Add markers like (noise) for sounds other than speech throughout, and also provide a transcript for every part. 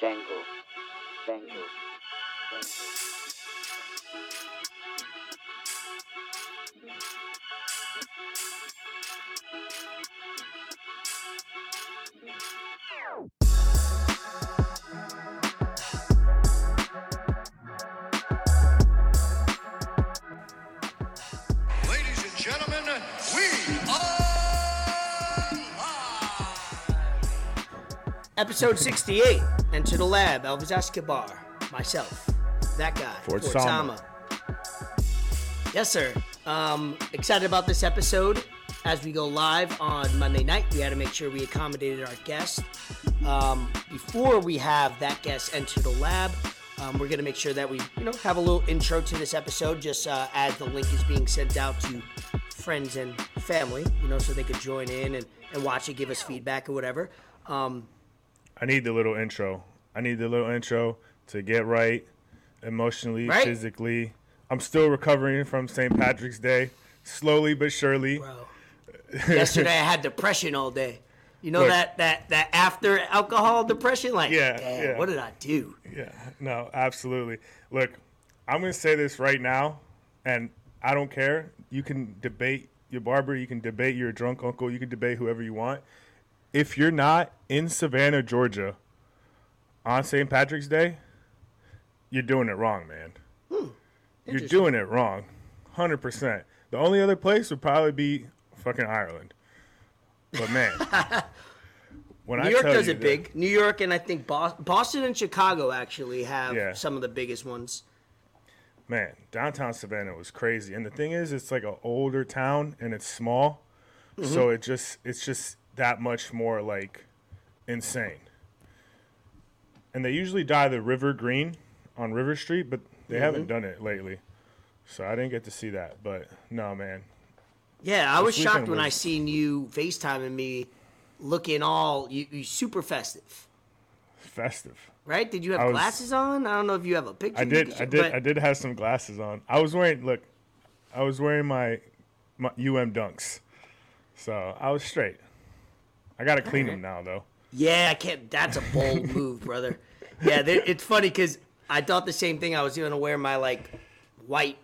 Django. Django. Ladies and gentlemen, we are Episode 68. Enter the lab. Elvis Escobar. Myself. That guy. Fort Fort Sama. Yes, sir. Um, excited about this episode. As we go live on Monday night, we had to make sure we accommodated our guest. Um, before we have that guest enter the lab, um, we're gonna make sure that we, you know, have a little intro to this episode, just uh, as the link is being sent out to friends and family, you know, so they could join in and, and watch it, give us feedback or whatever. Um, I need the little intro. I need the little intro to get right emotionally, Right. physically. I'm still recovering from St. Patrick's Day, slowly but surely. bro. (laughs) Yesterday I had depression all day. You know Look. that that that after alcohol depression, like, Yeah, yeah. what did I do? Yeah, no, absolutely. Look, I'm going to say this right now, and I don't care. You can debate your barber, you can debate your drunk uncle, you can debate whoever you want. If you're not in Savannah, Georgia on St. Patrick's Day, you're doing it wrong, man. Hmm. You're doing it wrong. 100%. The only other place would probably be fucking Ireland. But man, (laughs) when New I York does it that- big. New York and I think Bos- Boston and Chicago actually have Yeah. some of the biggest ones. man, downtown Savannah was crazy. And the thing is, it's like an older town and it's small, so mm-hmm. it just it's just that much more like insane. And they usually dye the river green on River Street, but they haven't done it lately, so I didn't get to see that. But no, man, Yeah, I was shocked when I seen you FaceTiming me, looking all you, you super festive. festive. Right? Did you have was- glasses on? I don't know if you have a picture. I did, I did, but- I did have some glasses on. I was wearing look, I was wearing my my UM dunks, so I was straight. I gotta clean them now though. Yeah, I can't. That's a bold (laughs) move, brother. Yeah, it's funny because I thought the same thing. I was gonna wear my like white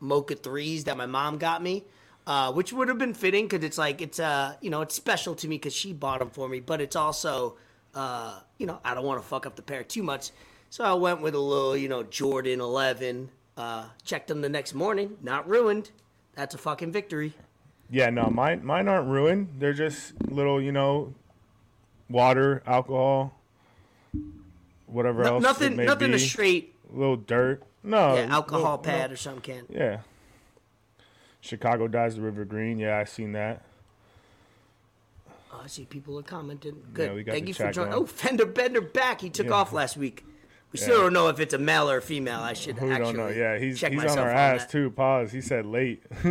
mocha threes that my mom got me, uh, which would have been fitting because it's like it's uh you know it's special to me because she bought them for me, but it's also uh you know I don't want to fuck up the pair too much, so I went with a little you know Jordan Eleven. Uh, checked them the next morning, not ruined. That's a fucking victory. Yeah, no, mine mine aren't ruined. They're just little, you know, water, alcohol, whatever No- else. nothing, nothing be. a straight little dirt. No, yeah, alcohol no, pad or something can. Yeah. Chicago dyes the river green. Yeah, I seen that. Oh, I see people are commenting. Good. we got Thank you for joining. Oh, Fender Bender back. He took Yeah. off last week. We still Yeah. don't know if it's a male or a female. I should Who actually don't know? Yeah, he's check he's on myself our ass that. too. Pause. He said late. (laughs)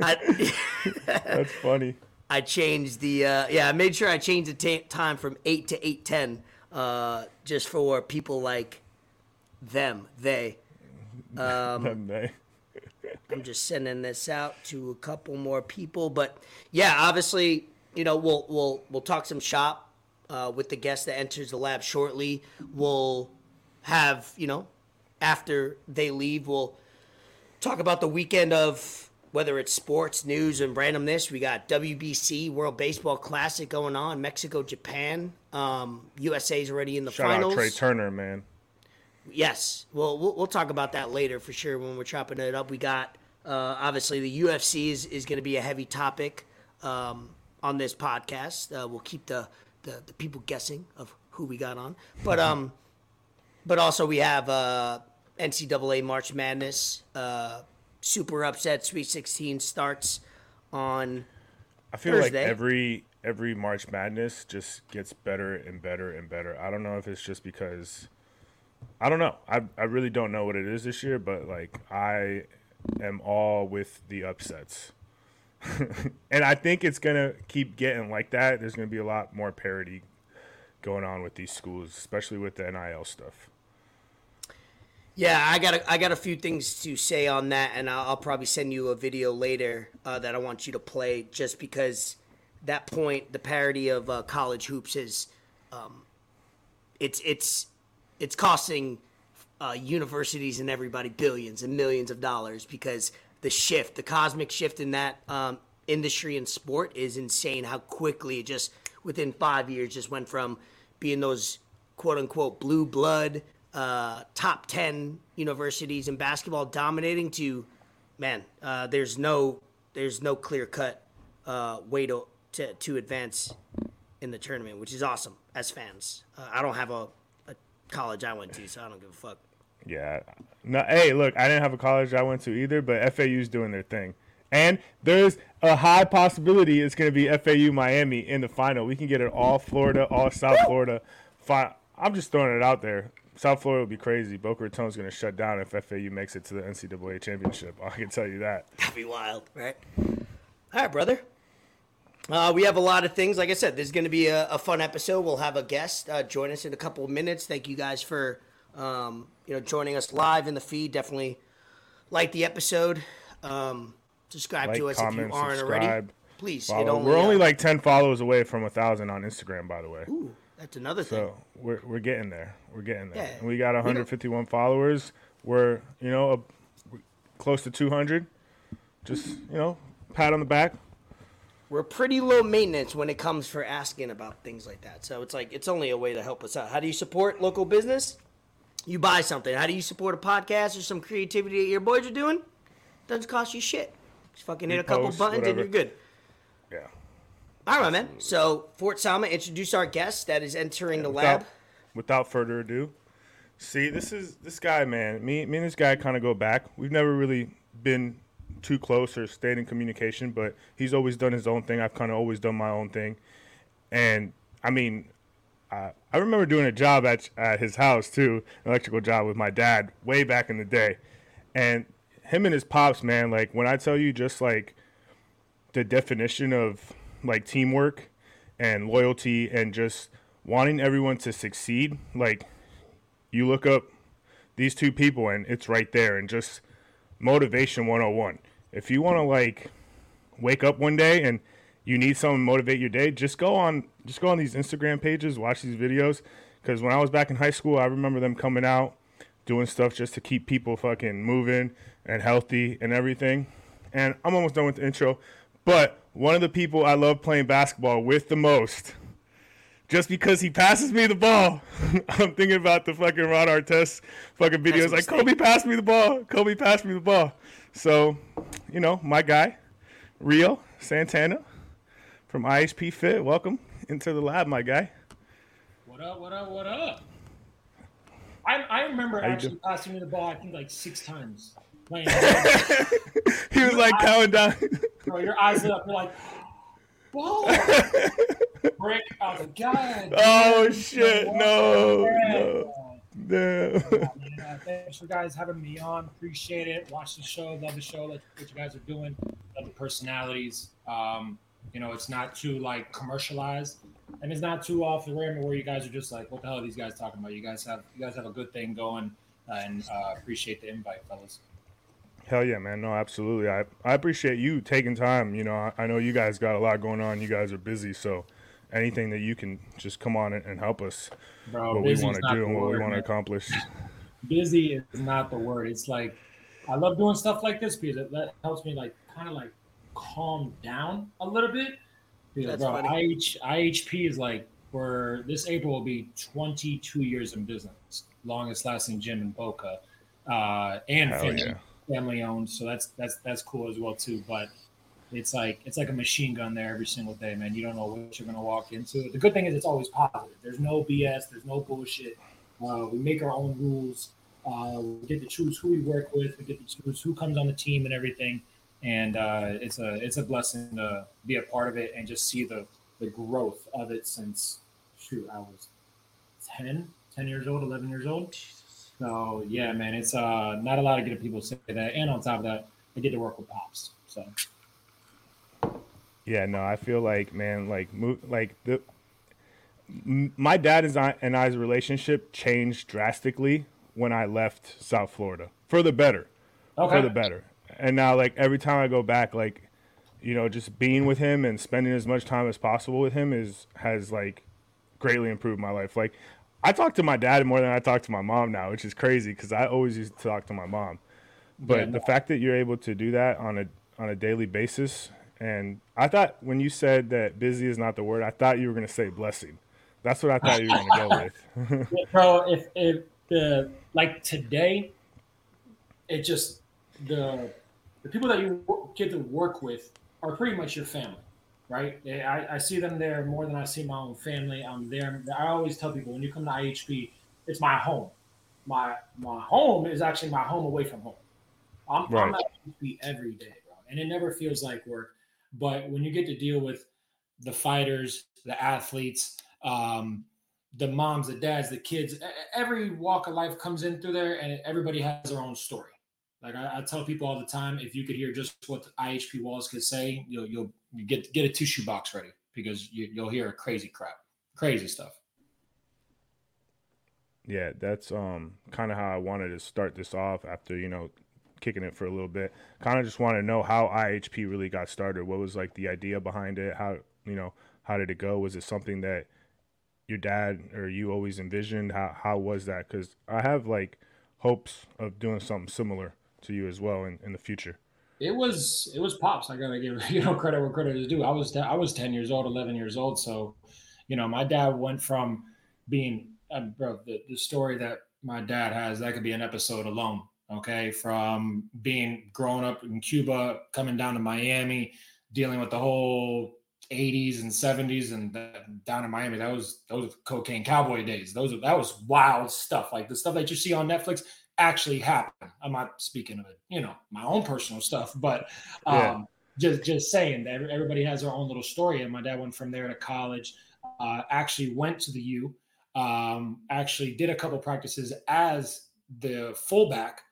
I, (laughs) That's funny. I changed the uh, yeah. I made sure I changed the ta- time from eight to eight ten, uh, just for people like them, they. (laughs) Um, They- I'm just sending this out to a couple more people, but yeah, obviously, you know, we'll we'll we'll talk some shop uh, with the guest that enters the lab shortly. We'll have you know, after they leave, we'll talk about the weekend of whether it's sports, news, and randomness. We got WBC World Baseball Classic going on, Mexico, Japan. Um, USA's already in the Shout finals. out Trea Turner, man. Yes. Well, we'll we'll talk about that later for sure when we're chopping it up. We got uh, obviously the UFC is, is going to be a heavy topic um, on this podcast. Uh, we'll keep the, the the people guessing of who we got on, but um, but also we have uh, NCAA March Madness. Uh, super upset Sweet 16 starts on. I feel Thursday. like every every March Madness just gets better and better and better. I don't know if it's just because I don't know. I I really don't know what it is this year, but like I am all with the upsets. (laughs) and I think it's gonna keep getting like that. There's gonna be a lot more parity going on with these schools, especially with the NIL stuff. Yeah, I got a, I got a few things to say on that, and I'll, I'll probably send you a video later uh, that I want you to play, just because that point, the parody of uh, college hoops is, um, it's it's it's costing uh, universities and everybody billions and millions of dollars because the shift, the cosmic shift in that um, industry and sport is insane. How quickly it just within five years just went from being those quote unquote blue blood uh, top ten universities in basketball dominating to man, uh, there's no there's no clear cut uh, way to, to to advance in the tournament, which is awesome as fans. Uh, I don't have a, a college I went to, so I don't give a fuck. Yeah. No, hey, look, I didn't have a college I went to either, but FAU's doing their thing. And there's a high possibility it's going to be FAU Miami in the final. We can get it all Florida, all South Florida. I'm just throwing it out there. South Florida would be crazy. Boca Raton's going to shut down if FAU makes it to the NCAA championship. (laughs) I can tell you that. That'd be wild, right? All right, brother. Uh, we have a lot of things. Like I said, this is going to be a, a fun episode. We'll have a guest uh, join us in a couple of minutes. Thank you guys for um, you know joining us live in the feed. Definitely like the episode. Um, subscribe Like, to us comment, if you aren't already. Please, it only, We're only uh, like 10 followers away from a 1,000 on Instagram, by the way. Ooh, that's another thing. So we're, we're getting there. We're getting there. Yeah. And we got don't- 151 followers. We're, you know, a, close to 200. Just, you know, pat on the back. We're pretty low maintenance when it comes for asking about things like that. So it's like it's only a way to help us out. How do you support local business? You buy something. How do you support a podcast or some creativity that your boys are doing? Doesn't cost you shit. Just fucking hit a couple buttons and you're good. Yeah. All right, man. So Fort Sama, introduce our guest that is entering the lab. Without, without further ado, see, this is this guy, man. Me, me and this guy kind of go back. We've never really been too close or stayed in communication, but he's always done his own thing. I've kind of always done my own thing, and I mean, I, I remember doing a job at at his house too, an electrical job with my dad way back in the day, and him and his pops, man. Like when I tell you, just like the definition of like teamwork and loyalty and just wanting everyone to succeed. Like you look up these two people and it's right there and just motivation 101. If you want to like wake up one day and you need someone to motivate your day, just go on just go on these Instagram pages, watch these videos cuz when I was back in high school, I remember them coming out doing stuff just to keep people fucking moving and healthy and everything. And I'm almost done with the intro, but one of the people I love playing basketball with the most just because he passes me the ball. (laughs) I'm thinking about the fucking Ron Artest fucking videos. Like. Kobe, passed me the ball. Kobe, passed me the ball. So, you know, my guy, Rio Santana from IHP Fit. Welcome into the lab, my guy. What up? What up? What up? I, I remember you actually passing me the ball. I think like six times. (laughs) (laughs) He was like counting down. (laughs) bro, your eyes lit up. You're like, ball. Brick. Like, God. oh shit! No, the no, heck?" no. Man, thanks for guys having me on. Appreciate it. Watch the show. Love the show. Like what you guys are doing. Love the personalities. Um, you know, it's not too like commercialized, and it's not too off the rim where you guys are just like, what the hell are these guys talking about? You guys have you guys have a good thing going, and uh, appreciate the invite, fellas. Hell yeah, man. No, absolutely. I, I appreciate you taking time. You know, I, I know you guys got a lot going on. You guys are busy. So anything that you can just come on and, help us Bro, what we want to do and what we want to accomplish. (laughs) busy is not the word. It's like I love doing stuff like this because it that helps me like kind of like calm down a little bit. Because That's bro, funny. IH, IHP is like for this April will be 22 years in business, longest lasting gym in Boca, uh, and family, yeah. family owned. So that's that's that's cool as well too. But it's like it's like a machine gun there every single day, man. You don't know what you're gonna walk into. The good thing is it's always positive. There's no BS. There's no bullshit. Uh, we make our own rules. Uh, we get to choose who we work with. We get to choose who comes on the team and everything. And uh, it's a it's a blessing to be a part of it and just see the the growth of it since shoot I was 10, 10 years old, 11 years old. So yeah, man, it's uh not a lot of good people say that. And on top of that, I get to work with pops. So Yeah, no, I feel like man, like mo- like the my dad and and I's relationship changed drastically when I left South Florida for the better, okay, for the better. And now, like every time I go back, like you know, just being with him and spending as much time as possible with him is has like greatly improved my life. Like I talk to my dad more than I talk to my mom now, which is crazy because I always used to talk to my mom. But Yeah, the fact that you're able to do that on a on a daily basis, and I thought when you said that busy is not the word, I thought you were gonna say blessing. That's what I thought you were gonna go (laughs) with. (laughs) Yeah, bro, if if the like today, it just the the people that you get to work with are pretty much your family, right? They, I, I see them there more than I see my own family. I'm there. I always tell people when you come to IHP, it's my home. My my home is actually my home away from home. I'm, I'm Right. at IHP every day, bro, and it never feels like work. But when you get to deal with the fighters, the athletes, um, the moms, the dads, the kids, every walk of life comes in through there, and everybody has their own story. Like I, I tell people all the time, if you could hear just what IHP walls could say, you'll you'll you get get a tissue box ready because you, you'll hear crazy crap, crazy stuff. Yeah, that's um kind of how I wanted to start this off after, you know, kicking it for a little bit. Kind of just want to know how IHP really got started. What was like the idea behind it? How, you know, how did it go? Was it something that your dad or you always envisioned? How how was that? Cuz I have like hopes of doing something similar to you as well in, in the future. It was it was pops. I gotta give (laughs) you know credit where credit is due. I was I was ten years old, eleven years old. So, you know, my dad went from being um, bro. The, the story that my dad has that could be an episode alone. Okay, from being growing up in Cuba, coming down to Miami, dealing with the whole 80s and 70s and down in Miami. That was those cocaine cowboy days. Those that was wild stuff. Like the stuff that you see on Netflix actually happened. I'm not speaking of it, you know, my own personal stuff, but um, Yeah. just just saying that everybody has their own little story. And my dad went from there to college, uh, actually went to the U, um, actually did a couple practices as the fullback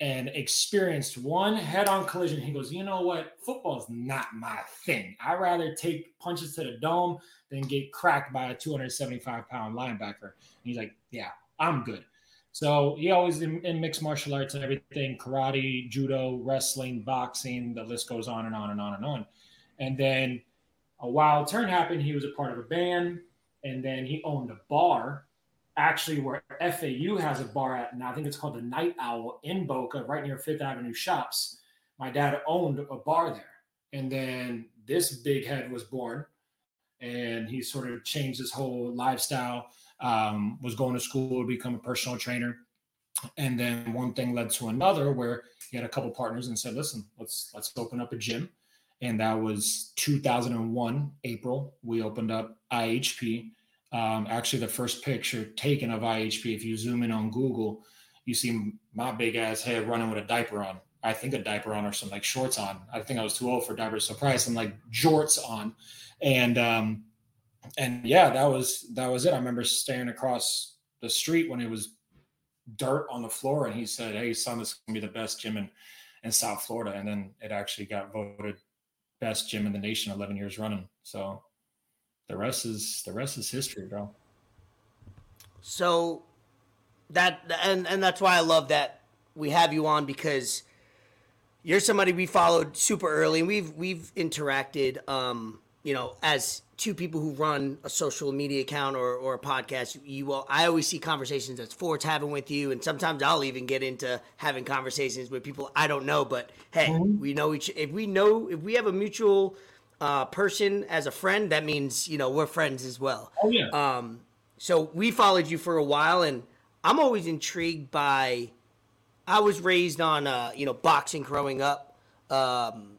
and experienced one head-on collision. He goes, you know what? Football is not my thing. I'd rather take punches to the dome than get cracked by a 275 pound linebacker. And he's like, yeah, I'm good. So he always in, in mixed martial arts and everything, karate, judo, wrestling, boxing. The list goes on and on and on and on. And then a wild turn happened. He was a part of a band, and then he owned a bar actually where FAU has a bar at now. I think it's called the Night Owl in Boca, right near Fifth Avenue Shops. My dad owned a bar there. And then this big head was born, and he sort of changed his whole lifestyle. Um, was going to school to become a personal trainer, and then one thing led to another, where he had a couple partners and said, "Listen, let's let's open up a gym." And that was 2001 April. We opened up IHP um, actually the first picture taken of IHP. If you zoom in on Google, you see my big ass head running with a diaper on. I think a diaper on or some like shorts on. I think I was too old for diapers, so probably some like jorts on. And um, and yeah, that was that was it. I remember staring across the street when it was dirt on the floor, and he said, "Hey, son, this is gonna be the best gym in in South Florida." And then it actually got voted best gym in the nation 11 years running. So the rest is the rest is history, bro. So that and and that's why I love that we have you on because you're somebody we followed super early and we've we've interacted um you know as two people who run a social media account or, or a podcast you will I always see conversations that Ford's having with you and sometimes I'll even get into having conversations with people I don't know but hey we know each if we know if we have a mutual uh, person as a friend that means you know we're friends as well Oh yeah. um, so we followed you for a while, and I'm always intrigued by. I was raised on, uh, you know, boxing growing up. Um,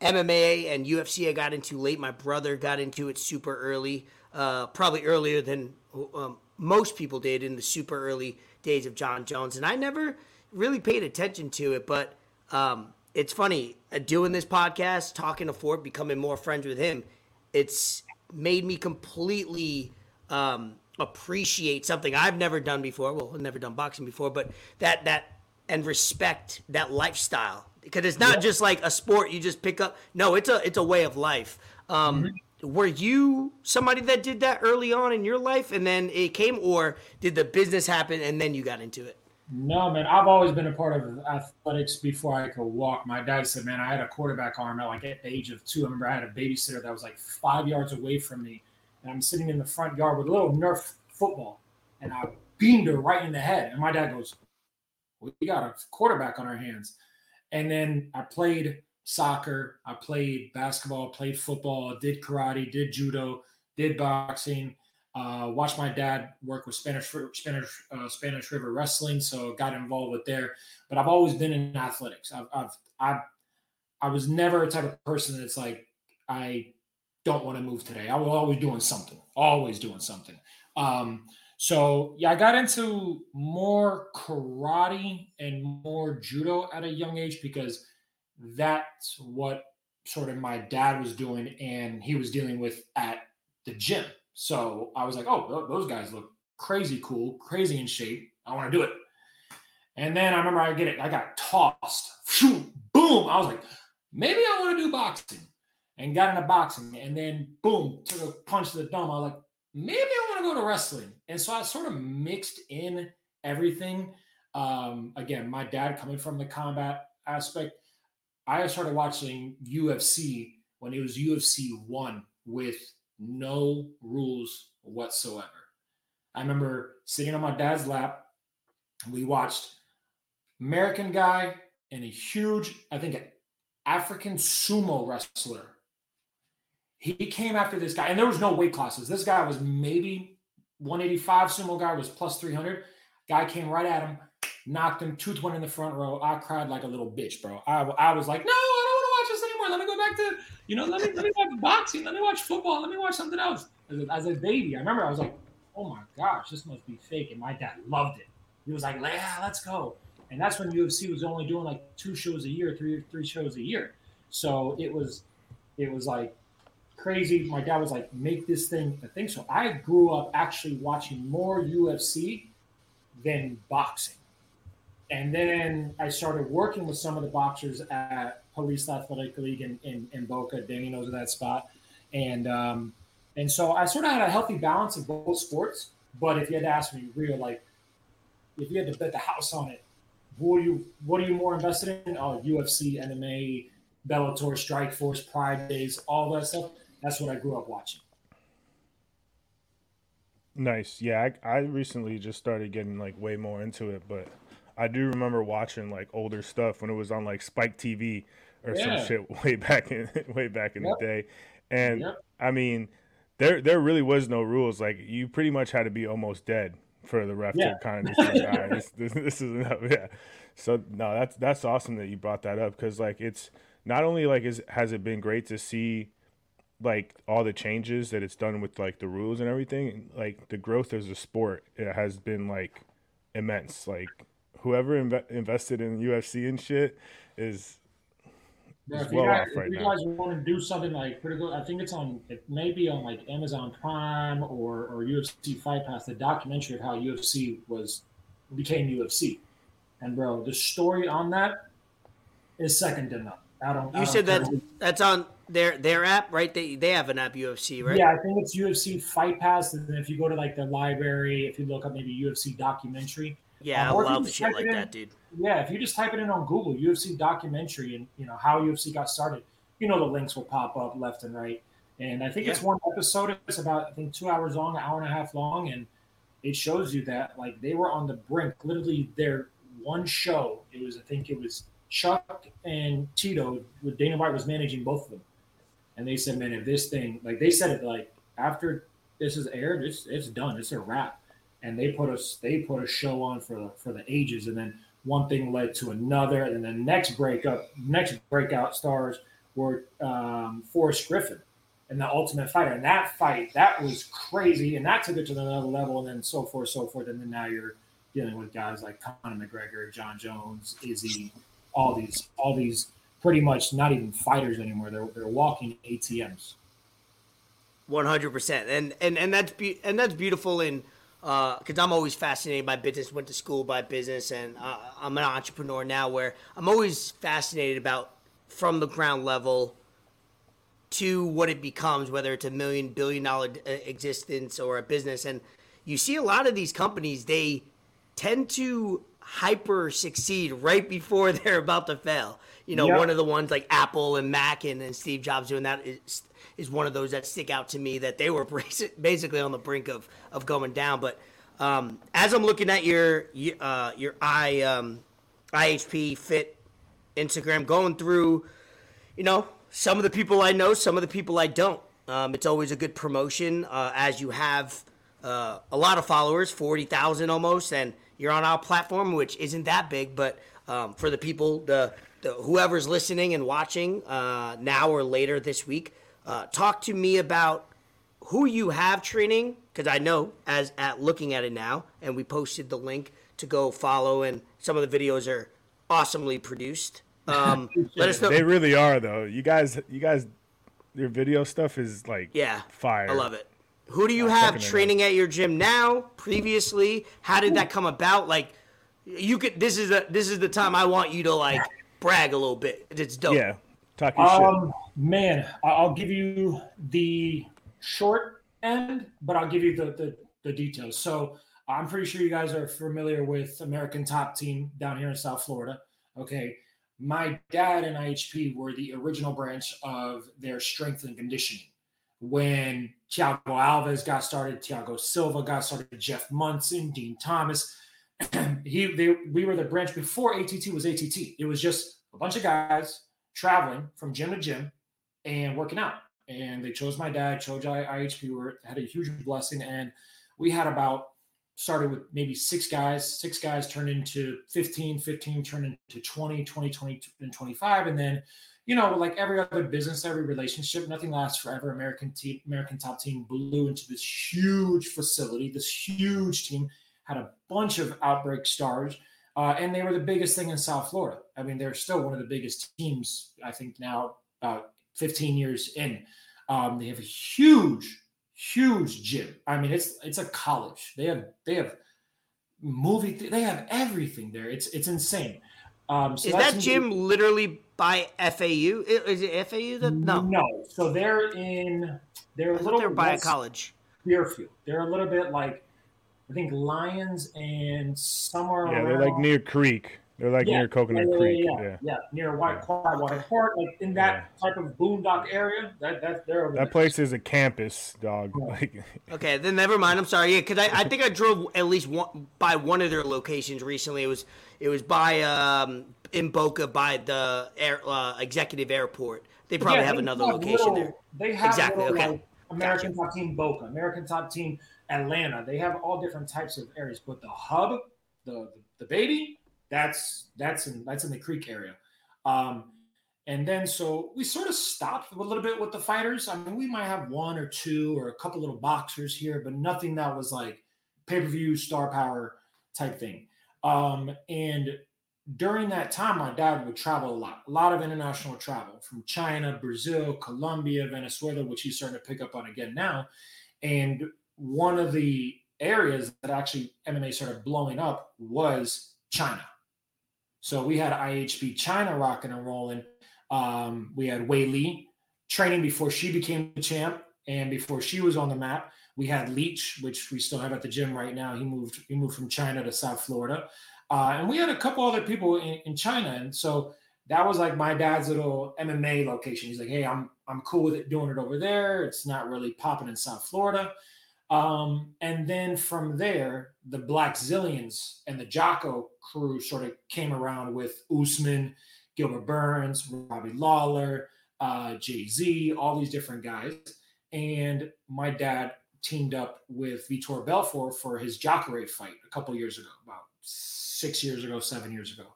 MMA and UFC I got into late. My brother got into it super early, uh, probably earlier than um, most people did in the super early days of Jon Jones. And I never really paid attention to it, but um, it's funny uh, doing this podcast, talking to Ford, becoming more friends with him. It's made me completely um, appreciate something I've never done before. Well, I've never done boxing before, but that that and respect that lifestyle because it's not just like a sport you just pick up. No, it's a it's a way of life. Um, Were you somebody that did that early on in your life, and then it came, or did the business happen and then you got into it? No, man, I've always been a part of athletics before I could walk. My dad said, man, I had a quarterback arm at like at the age of two. I remember I had a babysitter that was like five yards away from me. And I'm sitting in the front yard with a little Nerf football. and I beamed her right in the head. And my dad goes, "We got a quarterback on our hands." And then I played soccer, I played basketball, played football, did karate, did judo, did boxing. Uh, watched my dad work with Spanish Spanish uh, Spanish River Wrestling, so got involved with there. But I've always been in athletics. I've, I've I I was never a type of person that's like I don't want to move today. I was always doing something, always doing something. Um, so yeah, I got into more karate and more judo at a young age because that's what sort of my dad was doing and he was dealing with at the gym. So I was like, oh, those guys look crazy cool, crazy in shape. I want to do it. And then I remember I get it, I got tossed. boom. I was like, maybe I want to do boxing. And got into boxing. And then boom, took a punch to the dome. I was like, maybe I want to go to wrestling. And so I sort of mixed in everything. Um, again, my dad coming from the combat aspect, I started watching UFC when it was UFC one with no rules whatsoever. I remember sitting on my dad's lap. We watched American guy and a huge, I think, African sumo wrestler. He came after this guy, and there was no weight classes. This guy was maybe 185. Sumo guy was plus 300. Guy came right at him, knocked him, tooth went in the front row. I cried like a little bitch, bro. I, I was like, no, I don't want to watch this anymore. Let me go back to, you know, let me let me watch boxing. Let me watch football. Let me watch something else. As a, as a baby, I remember I was like, oh my gosh, this must be fake. And my dad loved it. He was like, yeah, let's go. And that's when UFC was only doing like two shows a year, three three shows a year. So it was it was like crazy. My dad was like, make this thing a thing. So I grew up actually watching more UFC than boxing. And then I started working with some of the boxers at Police Athletic League in, in, in Boca. Danny knows that spot. And um, and so I sort of had a healthy balance of both sports. But if you had to ask me real, like, if you had to bet the house on it, what are you what are you more invested in? Oh, UFC, MMA, Bellator, Strikeforce, Pride Days, all that stuff. That's what I grew up watching. Nice. Yeah, I, I recently just started getting like way more into it, but I do remember watching like older stuff when it was on like Spike TV or yeah. some shit (laughs) way back in (laughs) way back in yep. the day. And yep. I mean, there there really was no rules. Like you pretty much had to be almost dead for the ref yeah. to kind of just like, all right, this, this, this is enough. (laughs) Yeah. So no, that's that's awesome that you brought that up because like it's not only like is has it been great to see like all the changes that it's done with like the rules and everything like the growth as a sport it has been like immense like whoever inv- invested in UFC and shit is yeah, if, well you, guys, right if you guys, want to do something like pretty good, I think it's on it may be on like Amazon Prime or or UFC Fight Pass, the documentary of how UFC was became UFC. And bro, the story on that is second to none. I don't. You I don't said that that's on their their app, right? They they have an app UFC, right? Yeah, I think it's UFC Fight Pass. And then if you go to like the library, if you look up maybe UFC documentary. Yeah, um, I love shit like in, that, dude. Yeah, if you just type it in on Google, UFC documentary, and you know how UFC got started, you know the links will pop up left and right. And I think yeah. it's one episode. It's about I think two hours long, an hour and a half long, and it shows you that like they were on the brink. Literally, their one show. It was I think it was Chuck and Tito. With Dana White was managing both of them and they said, man, if this thing, like they said it, like after this is aired, it's it's done, it's a wrap. And they put us, they put a show on for the for the ages, and then one thing led to another, and then next breakup, next breakout stars were um, Forrest Griffin and the Ultimate Fighter, and that fight that was crazy, and that took it to another level, and then so forth, so forth, and then now you're dealing with guys like Conor McGregor, Jon Jones, Izzy, all these all these pretty much not even fighters anymore. They're they're walking ATMs. One hundred percent, and and and that's be- and that's beautiful in because uh, I'm always fascinated by business. Went to school by business, and uh, I'm an entrepreneur now. Where I'm always fascinated about from the ground level to what it becomes, whether it's a million billion dollar uh, existence or a business. And you see a lot of these companies, they tend to hyper succeed right before (laughs) they're about to fail. You know, yep. one of the ones like Apple and Mac and, and Steve Jobs doing that is is one of those that stick out to me that they were (laughs) basically on the brink of of going down. But Um, as I'm looking at your uh, your i um, IHP Fit Instagram, going through, you know, some of the people I know, some of the people I don't. Um, it's always a good promotion uh, as you have uh, a lot of followers, forty thousand almost, and you're on our platform, which isn't that big, but um, for the people, the, the whoever's listening and watching uh, now or later this week, uh, talk to me about who you have training because I know as at looking at it now, and we posted the link to go follow, and some of the videos are awesomely produced. Um, (laughs) let us know. They really are though. You guys, you guys, your video stuff is like Yeah, fire. I love it. Who do you have checking it out. training at your gym now? Previously, how did that come about? Like, you could. This is the this is the time I want you to like brag a little bit. It's dope. Yeah, talk your Um, man, I- I'll give you the short end, but I'll give you the, the the details. So I'm pretty sure you guys are familiar with American Top Team down here in South Florida. Okay, my dad and IHP were the original branch of their strength and conditioning. When Thiago Alves got started, Thiago Silva got started, Jeff Monson, Din Thomas. (clears throat) he they, we were the branch before ATT was ATT. It was just a bunch of guys traveling from gym to gym and working out. And they chose my dad, chose IHP. We were, had a huge blessing. And we had about, started with maybe six guys, six guys turned into 15, 15 turned into 20, 20, 20, and 25. And then, you know, like every other business, every relationship, nothing lasts forever. American team, American top team blew into this huge facility, this huge team, had a bunch of outbreak stars. Uh, and they were the biggest thing in South Florida. I mean, they're still one of the biggest teams, I think, now, about 15 years in. Um, they have a huge, huge gym. I mean, it's it's a college. They have they have movie. th- they have everything there. It's it's insane. Um, so Is that gym literally by FAU? Is it FAU? That no, No. So they're in. They're a I little. they're by a college. Deerfield. They're a little bit like, I think Lions and somewhere. shit. Yeah, they're like near Creek. They're like Yeah, near Coconut yeah, yeah, Creek. Yeah, yeah, yeah, near White Quiet Water Court, like in that type of boondock area. That that they're over That there. place is a campus, dog. Yeah. Like, Okay, then never mind. I'm sorry. Yeah, because I, I (laughs) think I drove at least one by one of their locations recently. It was it was by um, in Boca by the air, uh, executive airport. They probably Yeah, have they another have location little- there. They have Exactly, little, okay. like, American Top Team Boca, American Top Team Atlanta. They have all different types of areas, but the hub, the the baby, that's that's in that's in the Creek area. Um, and then so we sort of stopped a little bit with the fighters. I mean, we might have one or two or a couple little boxers here, but nothing that was like pay per view star power type thing. Um, and during that time, my dad would travel a lot, a lot of international travel from China, Brazil, Colombia, Venezuela, which he's starting to pick up on again now. And one of the areas that actually MMA started blowing up was China. So we had IHP China rocking and rolling. Um, we had Wei Li training before she became the champ and before she was on the map. We had Leech, which we still have at the gym right now. He moved he moved from China to South Florida. Uh, and we had a couple other people in, in China. And so that was like my dad's little MMA location. He's like, hey, I'm I'm cool with it doing it over there. It's not really popping in South Florida. Um, and then from there, the Blackzilians and the Jaco crew sort of came around with Usman, Gilbert Burns, Robbie Lawler, uh, Jay Z, all these different guys. And my dad teamed up with Vitor Belfort for his Jacare fight a couple years ago, about six years ago, seven years ago.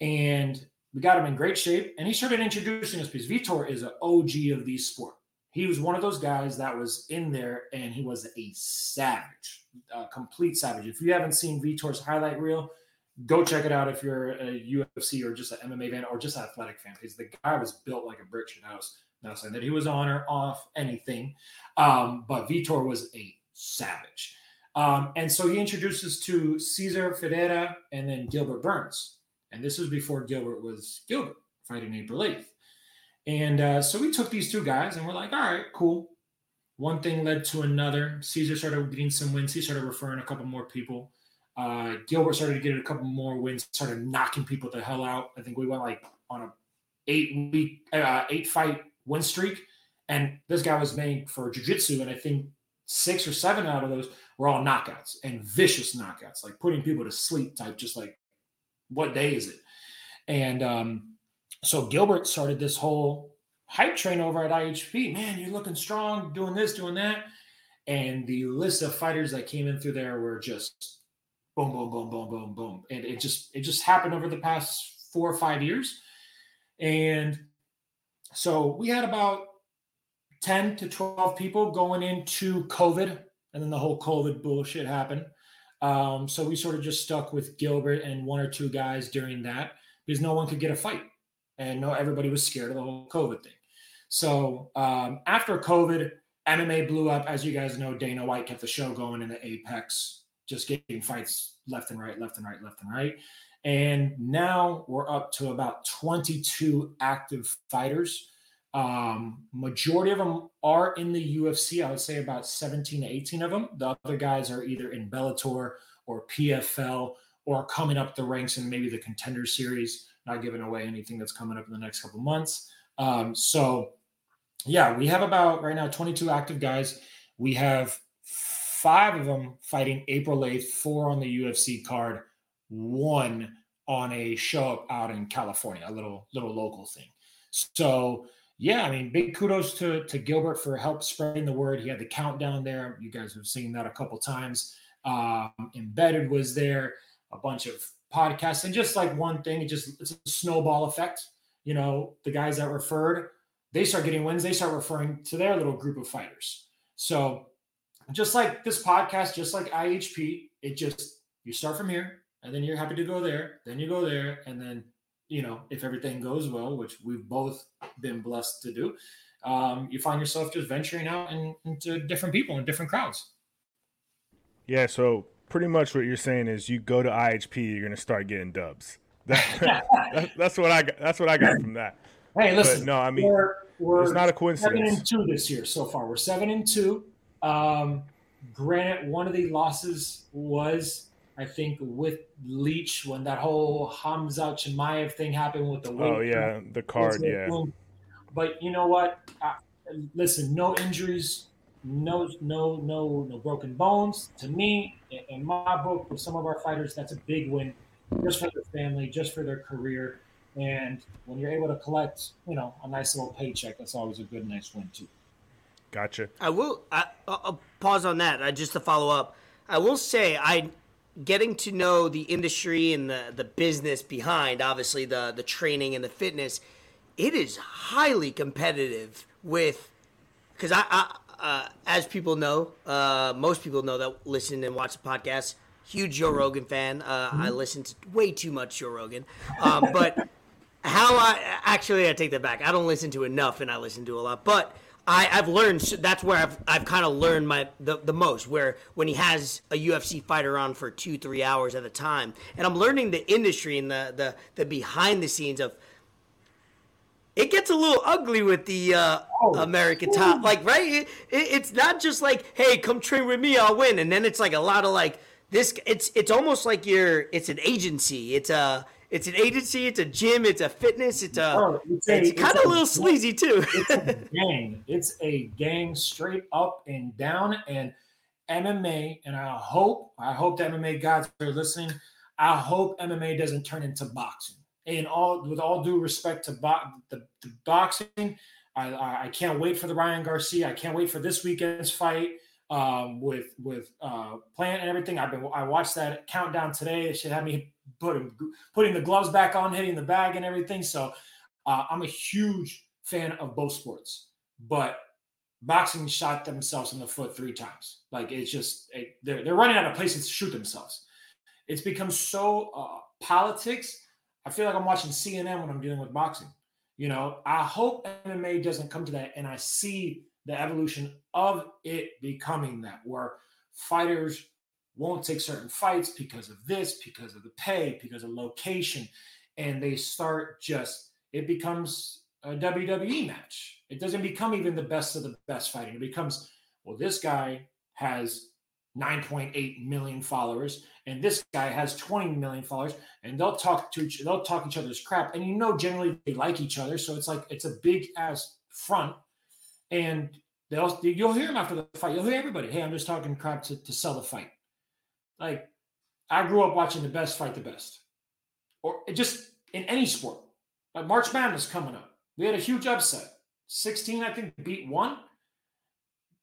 And we got him in great shape. And he started introducing us because Vitor is an OG of these sport. He was one of those guys that was in there and he was a savage, a complete savage. If you haven't seen Vitor's highlight reel, go check it out if you're a UFC or just an MMA fan or just an athletic fan because the guy was built like a brick shit house. Not saying that he was on or off anything, um, but Vitor was a savage. Um, and so he introduces to Cesar Ferreira and then Gilbert Burns. And this was before Gilbert was Gilbert, fighting April 8th. And uh, so we took these two guys and we're like, all right, cool. One thing led to another. Cesar started getting some wins. He started referring a couple more people. Uh, Gilbert started to get a couple more wins, started knocking people the hell out. I think we went like on a eight week, uh, eight fight win streak. And this guy was made for jujitsu. And I think six or seven out of those were all knockouts and vicious knockouts, like putting people to sleep type, just like what day is it? And um, so Gilbert started this whole hype train over at IHP. Man, you're looking strong, doing this, doing that. And the list of fighters that came in through there were just boom, boom, boom, boom, boom, boom. And it just it just happened over the past four or five years. And so we had about 10 to 12 people going into COVID, and then the whole COVID bullshit happened. Um, so we sort of just stuck with Gilbert and one or two guys during that because no one could get a fight, and no everybody was scared of the whole COVID thing. So um, after COVID, MMA blew up. As you guys know, Dana White kept the show going in the Apex, just getting fights left and right, left and right, left and right. And now we're up to about 22 active fighters. Um, majority of them are in the UFC. I would say about 17 to 18 of them. The other guys are either in Bellator or PFL or coming up the ranks in maybe the contender series. Not giving away anything that's coming up in the next couple months. Um, so, yeah, we have about right now 22 active guys. We have five of them fighting April 8th, four on the UFC card, one on a show up out in California, a little little local thing. So yeah, I mean, big kudos to to Gilbert for help spreading the word. He had the countdown there. You guys have seen that a couple times. Um, Embedded was there, a bunch of podcasts, and just like one thing, it just it's a snowball effect. You know, the guys that referred, they start getting wins. They start referring to their little group of fighters. So, just like this podcast, just like IHP, it just you start from here, and then you're happy to go there, then you go there, and then you know, if everything goes well, which we've both been blessed to do, um, you find yourself just venturing out and into different people and different crowds. Yeah, so pretty much what you're saying is you go to IHP, you're gonna start getting dubs. (laughs) That, that, that's what I got. That's what I got from that. Hey, listen. But no, I mean we're, we're it's not a coincidence. Seven and two this year so far. We're seven and two. Um, granted, one of the losses was I think with Leech when that whole Khamzat Chimaev thing happened with the. Oh yeah, the card, yeah. But you know what? Uh, listen, no injuries, no no no no broken bones. To me, in my book, with some of our fighters, that's a big win, just for their family, just for their career. And when you're able to collect, you know, a nice little paycheck, that's always a good, nice win too. Gotcha. I will. I, will pause on that. I, just to follow up. I will say I getting to know the industry and the, the business behind obviously the the training and the fitness it is highly competitive with because I, I uh, as people know uh, most people know that listen and watch the podcast huge joe rogan fan. Uh, i listen to way too much joe rogan. Um, but (laughs) how i actually i take that back. I don't listen to enough and i listen to a lot. But I, I've learned that's where I've I've kind of learned my the, the most where when he has a UFC fighter on for two three hours at a time, and I'm learning the industry and the the, the behind the scenes of. It gets a little ugly with the uh, oh. American top, like right. It, it, it's not just like, hey, come train with me, I'll win, and then it's like a lot of like this. It's it's almost like you're. It's an agency. It's a it's an agency, it's a gym, it's a fitness, it's a oh, it's, it's kind of a little sleazy too. it's a gang. It's a gang straight up and down. And MMA, and I hope, I hope the MMA guys are listening. I hope MMA doesn't turn into boxing. And all with all due respect to bo- the, the boxing, I, I, I can't wait for the Ryan Garcia. I can't wait for this weekend's fight um, with with uh, Plant and everything. I've been I watched that countdown today. It should have me putting putting the gloves back on, hitting the bag and everything. So uh, I'm a huge fan of both sports, but boxing shot themselves in the foot three times. Like it's just it, they're they're running out of places to shoot themselves. It's become so uh, politics. I feel like I'm watching CNN when I'm dealing with boxing. You know, I hope MMA doesn't come to that, and I see the evolution of it becoming that, where fighters won't take certain fights because of this, because of the pay, because of location. And they start just, it becomes a WWE match. It doesn't become even the best of the best fighting. It becomes, well, this guy has 9.8 million followers and this guy has 20 million followers and they'll talk to each they'll talk each other's crap and you know generally they like each other so it's like it's a big ass front and they'll you'll hear them after the fight. You'll hear everybody. Hey, I'm just talking crap to, to sell the fight. Like I grew up watching the best fight the best, or just in any sport. Like March Madness coming up, we had a huge upset. 16, I think, beat one.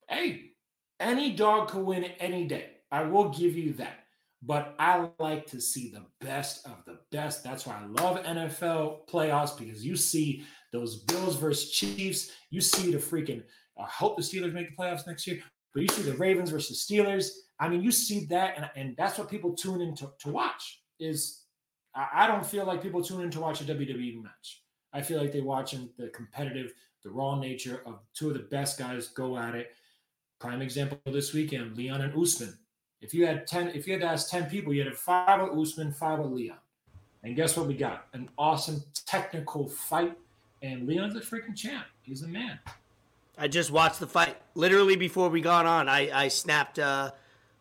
Hey, any dog could win any day. I will give you that. But I like to see the best of the best. That's why I love NFL playoffs because you see those Bills versus Chiefs. You see the freaking, I hope the Steelers make the playoffs next year, but you see the Ravens versus Steelers. I mean, you see that, and, and that's what people tune in to, to watch. Is I, I don't feel like people tune in to watch a WWE match. I feel like they're watching the competitive, the raw nature of two of the best guys go at it. Prime example this weekend, Leon and Usman. If you had 10, if you had to ask 10 people, you had five of Usman, five of Leon. And guess what we got? An awesome technical fight. And Leon's a freaking champ. He's a man. I just watched the fight literally before we got on. I, I snapped uh,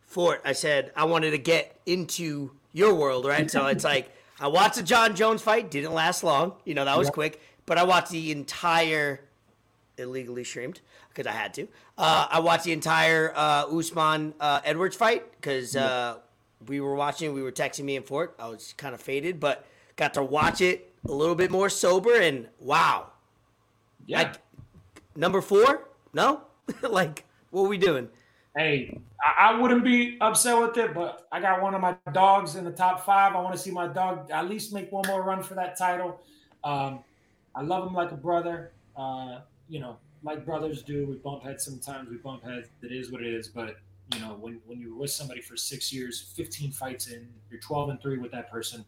Fort. I said I wanted to get into your world, right? So it's like (laughs) I watched the Jon Jones fight. Didn't last long. You know that was Yep. quick. But I watched the entire illegally streamed because I had to. Uh, I watched the entire uh, Usman uh, Edwards fight because uh, we were watching. We were texting me and Fort. I was kind of faded, but got to watch it a little bit more sober. And wow, Yeah. like number four? No, (laughs) like what are we doing? Hey, I, wouldn't be upset with it, but I got one of my dogs in the top five. I want to see my dog at least make one more run for that title. Um, I love him like a brother. Uh, you know, like brothers do. We bump heads sometimes. We bump heads. It is what it is. But you know, when when you're with somebody for six years, 15 fights in, you're 12 and three with that person.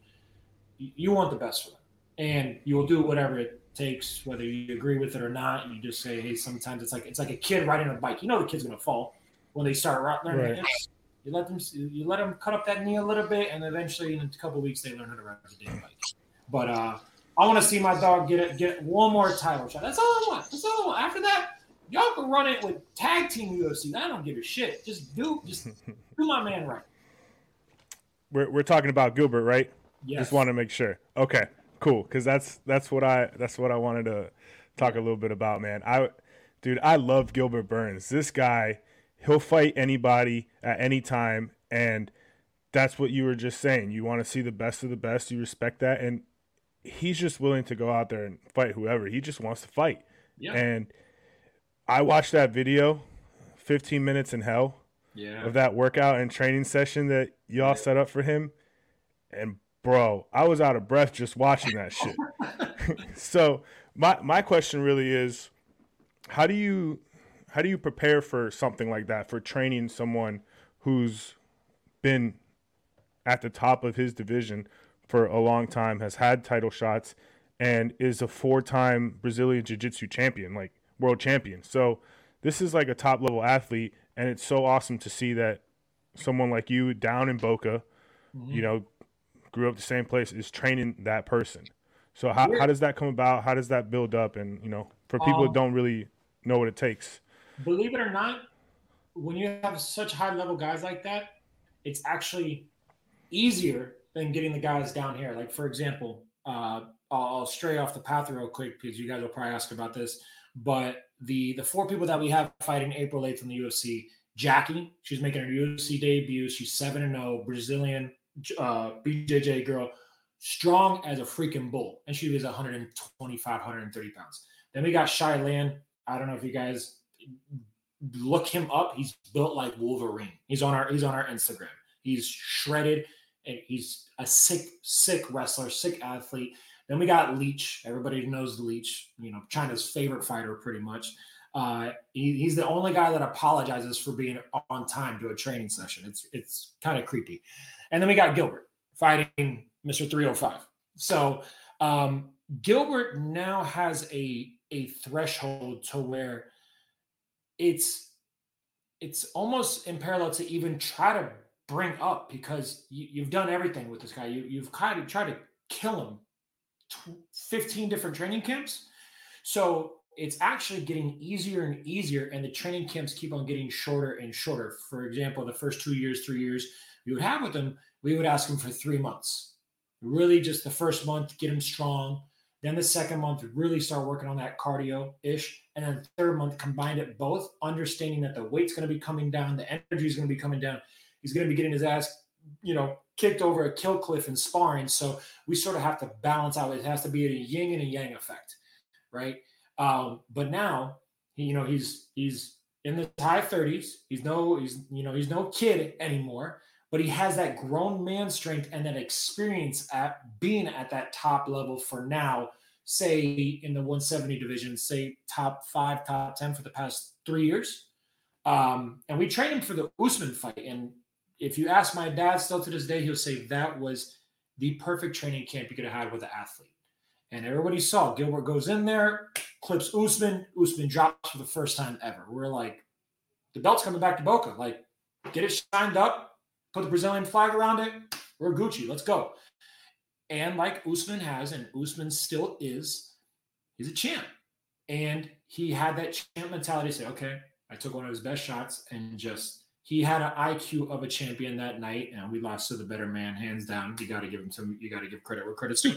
You, you want the best for them, and you will do whatever it takes, whether you agree with it or not. You just say, hey, sometimes it's like it's like a kid riding a bike. You know, the kid's gonna fall when they start learning. Right. You let them you let them cut up that knee a little bit, and eventually in a couple weeks they learn how to ride the damn bike. But uh, I want to see my dog get it, get one more title shot. That's all I want. That's all I want. After that, y'all can run it with tag team UFC. I don't give a shit. Just do just (laughs) do my man right. We're we're talking about Gilbert, right? Yes. Just want to make sure. Okay, cool. Because that's that's what I that's what I wanted to talk a little bit about, man. I, dude, I love Gilbert Burns. This guy, he'll fight anybody at any time, and that's what you were just saying. You want to see the best of the best. You respect that, and he's just willing to go out there and fight whoever. He just wants to fight. Yeah. And I watched that video, 15 minutes in hell yeah. of that workout and training session that y'all set up for him. And bro, I was out of breath just watching that shit. (laughs) so my my question really is how do you how do you prepare for something like that for training someone who's been at the top of his division for a long time, has had title shots, and is a four-time Brazilian Jiu-Jitsu champion, like world champion. So this is like a top-level athlete, and it's so awesome to see that someone like you down in Boca, you mm-hmm. know, grew up the same place, is training that person. So how, how does that come about? How does that build up? And you know, for people Um, that don't really know what it takes. believe it or not, when you have such high level guys like that, it's actually easier than getting the guys down here. Like for example, uh, I'll, I'll stray off the path real quick because you guys will probably ask about this. But the the four people that we have fighting April 8th in the UFC, Jackie, she's making her UFC debut. She's seven and zero, Brazilian uh, BJJ girl, strong as a freaking bull, and she was 125, 130 pounds. Then we got Shy. I don't know if you guys look him up. He's built like Wolverine. He's on our he's on our Instagram. He's shredded and he's a sick, sick wrestler, sick athlete. Then we got Leech. Everybody knows Leech, you know, China's favorite fighter, pretty much. Uh, he, he's the only guy that apologizes for being on time to a training session. It's it's kind of creepy. And then we got Gilbert fighting Mr. 305. So um, Gilbert now has a a threshold to where it's it's almost in parallel to even try to bring up because you, you've done everything with this guy. You, you've kind of tried to kill him tw- 15 different training camps. So it's actually getting easier and easier, and the training camps keep on getting shorter and shorter. For example, the first two years, three years we would have with them, we would ask him for three months. Really, just the first month, get him strong. Then the second month, really start working on that cardio ish. And then the third month, combined it both, understanding that the weight's going to be coming down, the energy is going to be coming down. He's going to be getting his ass, you know, kicked over a kill cliff in sparring. So we sort of have to balance out. It has to be a yin and a yang effect, right? Um, but now, you know, he's he's in the high 30s. He's no, he's you know, he's no kid anymore but he has that grown man strength and that experience at being at that top level for now say in the 170 division say top five top 10 for the past three years. Um, and we trained him for the usman fight. And if you ask my dad still to this day he'll say that was the perfect training camp you could have had with an athlete. And everybody saw gilbert goes in there clips usman usman drops for the first time ever. We're like the belt's coming back to boca. Like get it shined up put the Brazilian flag around it. We're Gucci. Let's go. And like Usman has, and Usman still is, he's a champ. And he had that champ mentality say, okay, I took one of his best shots and just he had an IQ of a champion that night, and we lost to the better man, hands down. You got to give him some, you got to give credit where credit's due.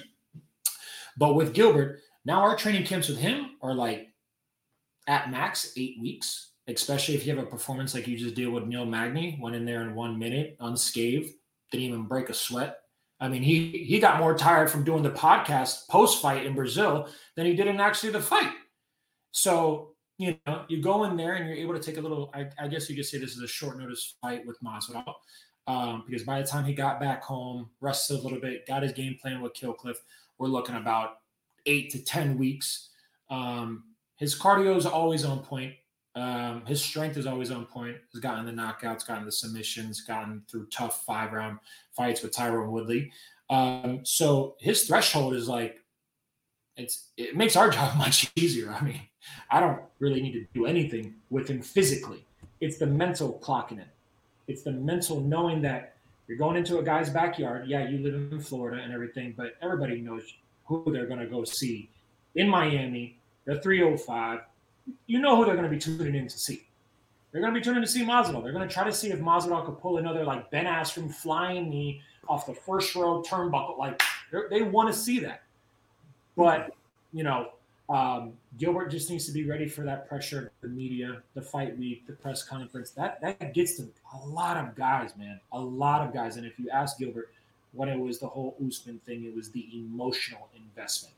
But with Gilbert, now our training camps with him are like at max eight weeks especially if you have a performance like you just did with Neil Magny, went in there in one minute unscathed, didn't even break a sweat. I mean, he he got more tired from doing the podcast post fight in Brazil than he did in actually the fight. So you know, you go in there and you're able to take a little. I, I guess you could say this is a short notice fight with Masvidal, um, because by the time he got back home, rested a little bit, got his game plan with Kill Cliff, we're looking about eight to ten weeks. Um, his cardio is always on point. Um, his strength is always on point. He's gotten the knockouts, gotten the submissions, gotten through tough five round fights with Tyron Woodley. Um, so his threshold is like it's it makes our (laughs) job much easier. I mean, I don't really need to do anything with him physically. It's the mental clocking it. It's the mental knowing that you're going into a guy's backyard. Yeah, you live in Florida and everything, but everybody knows who they're going to go see in Miami. The 305 you know who they're going to be tuning in to see. They're going to be tuning to see Masvidal. They're going to try to see if Masvidal could pull another like Ben Askren flying knee off the first row turnbuckle. Like they want to see that, but you know, um, Gilbert just needs to be ready for that pressure, the media, the fight week, the press conference. That that gets to a lot of guys, man, a lot of guys. And if you ask Gilbert, when it was the whole Usman thing, it was the emotional investment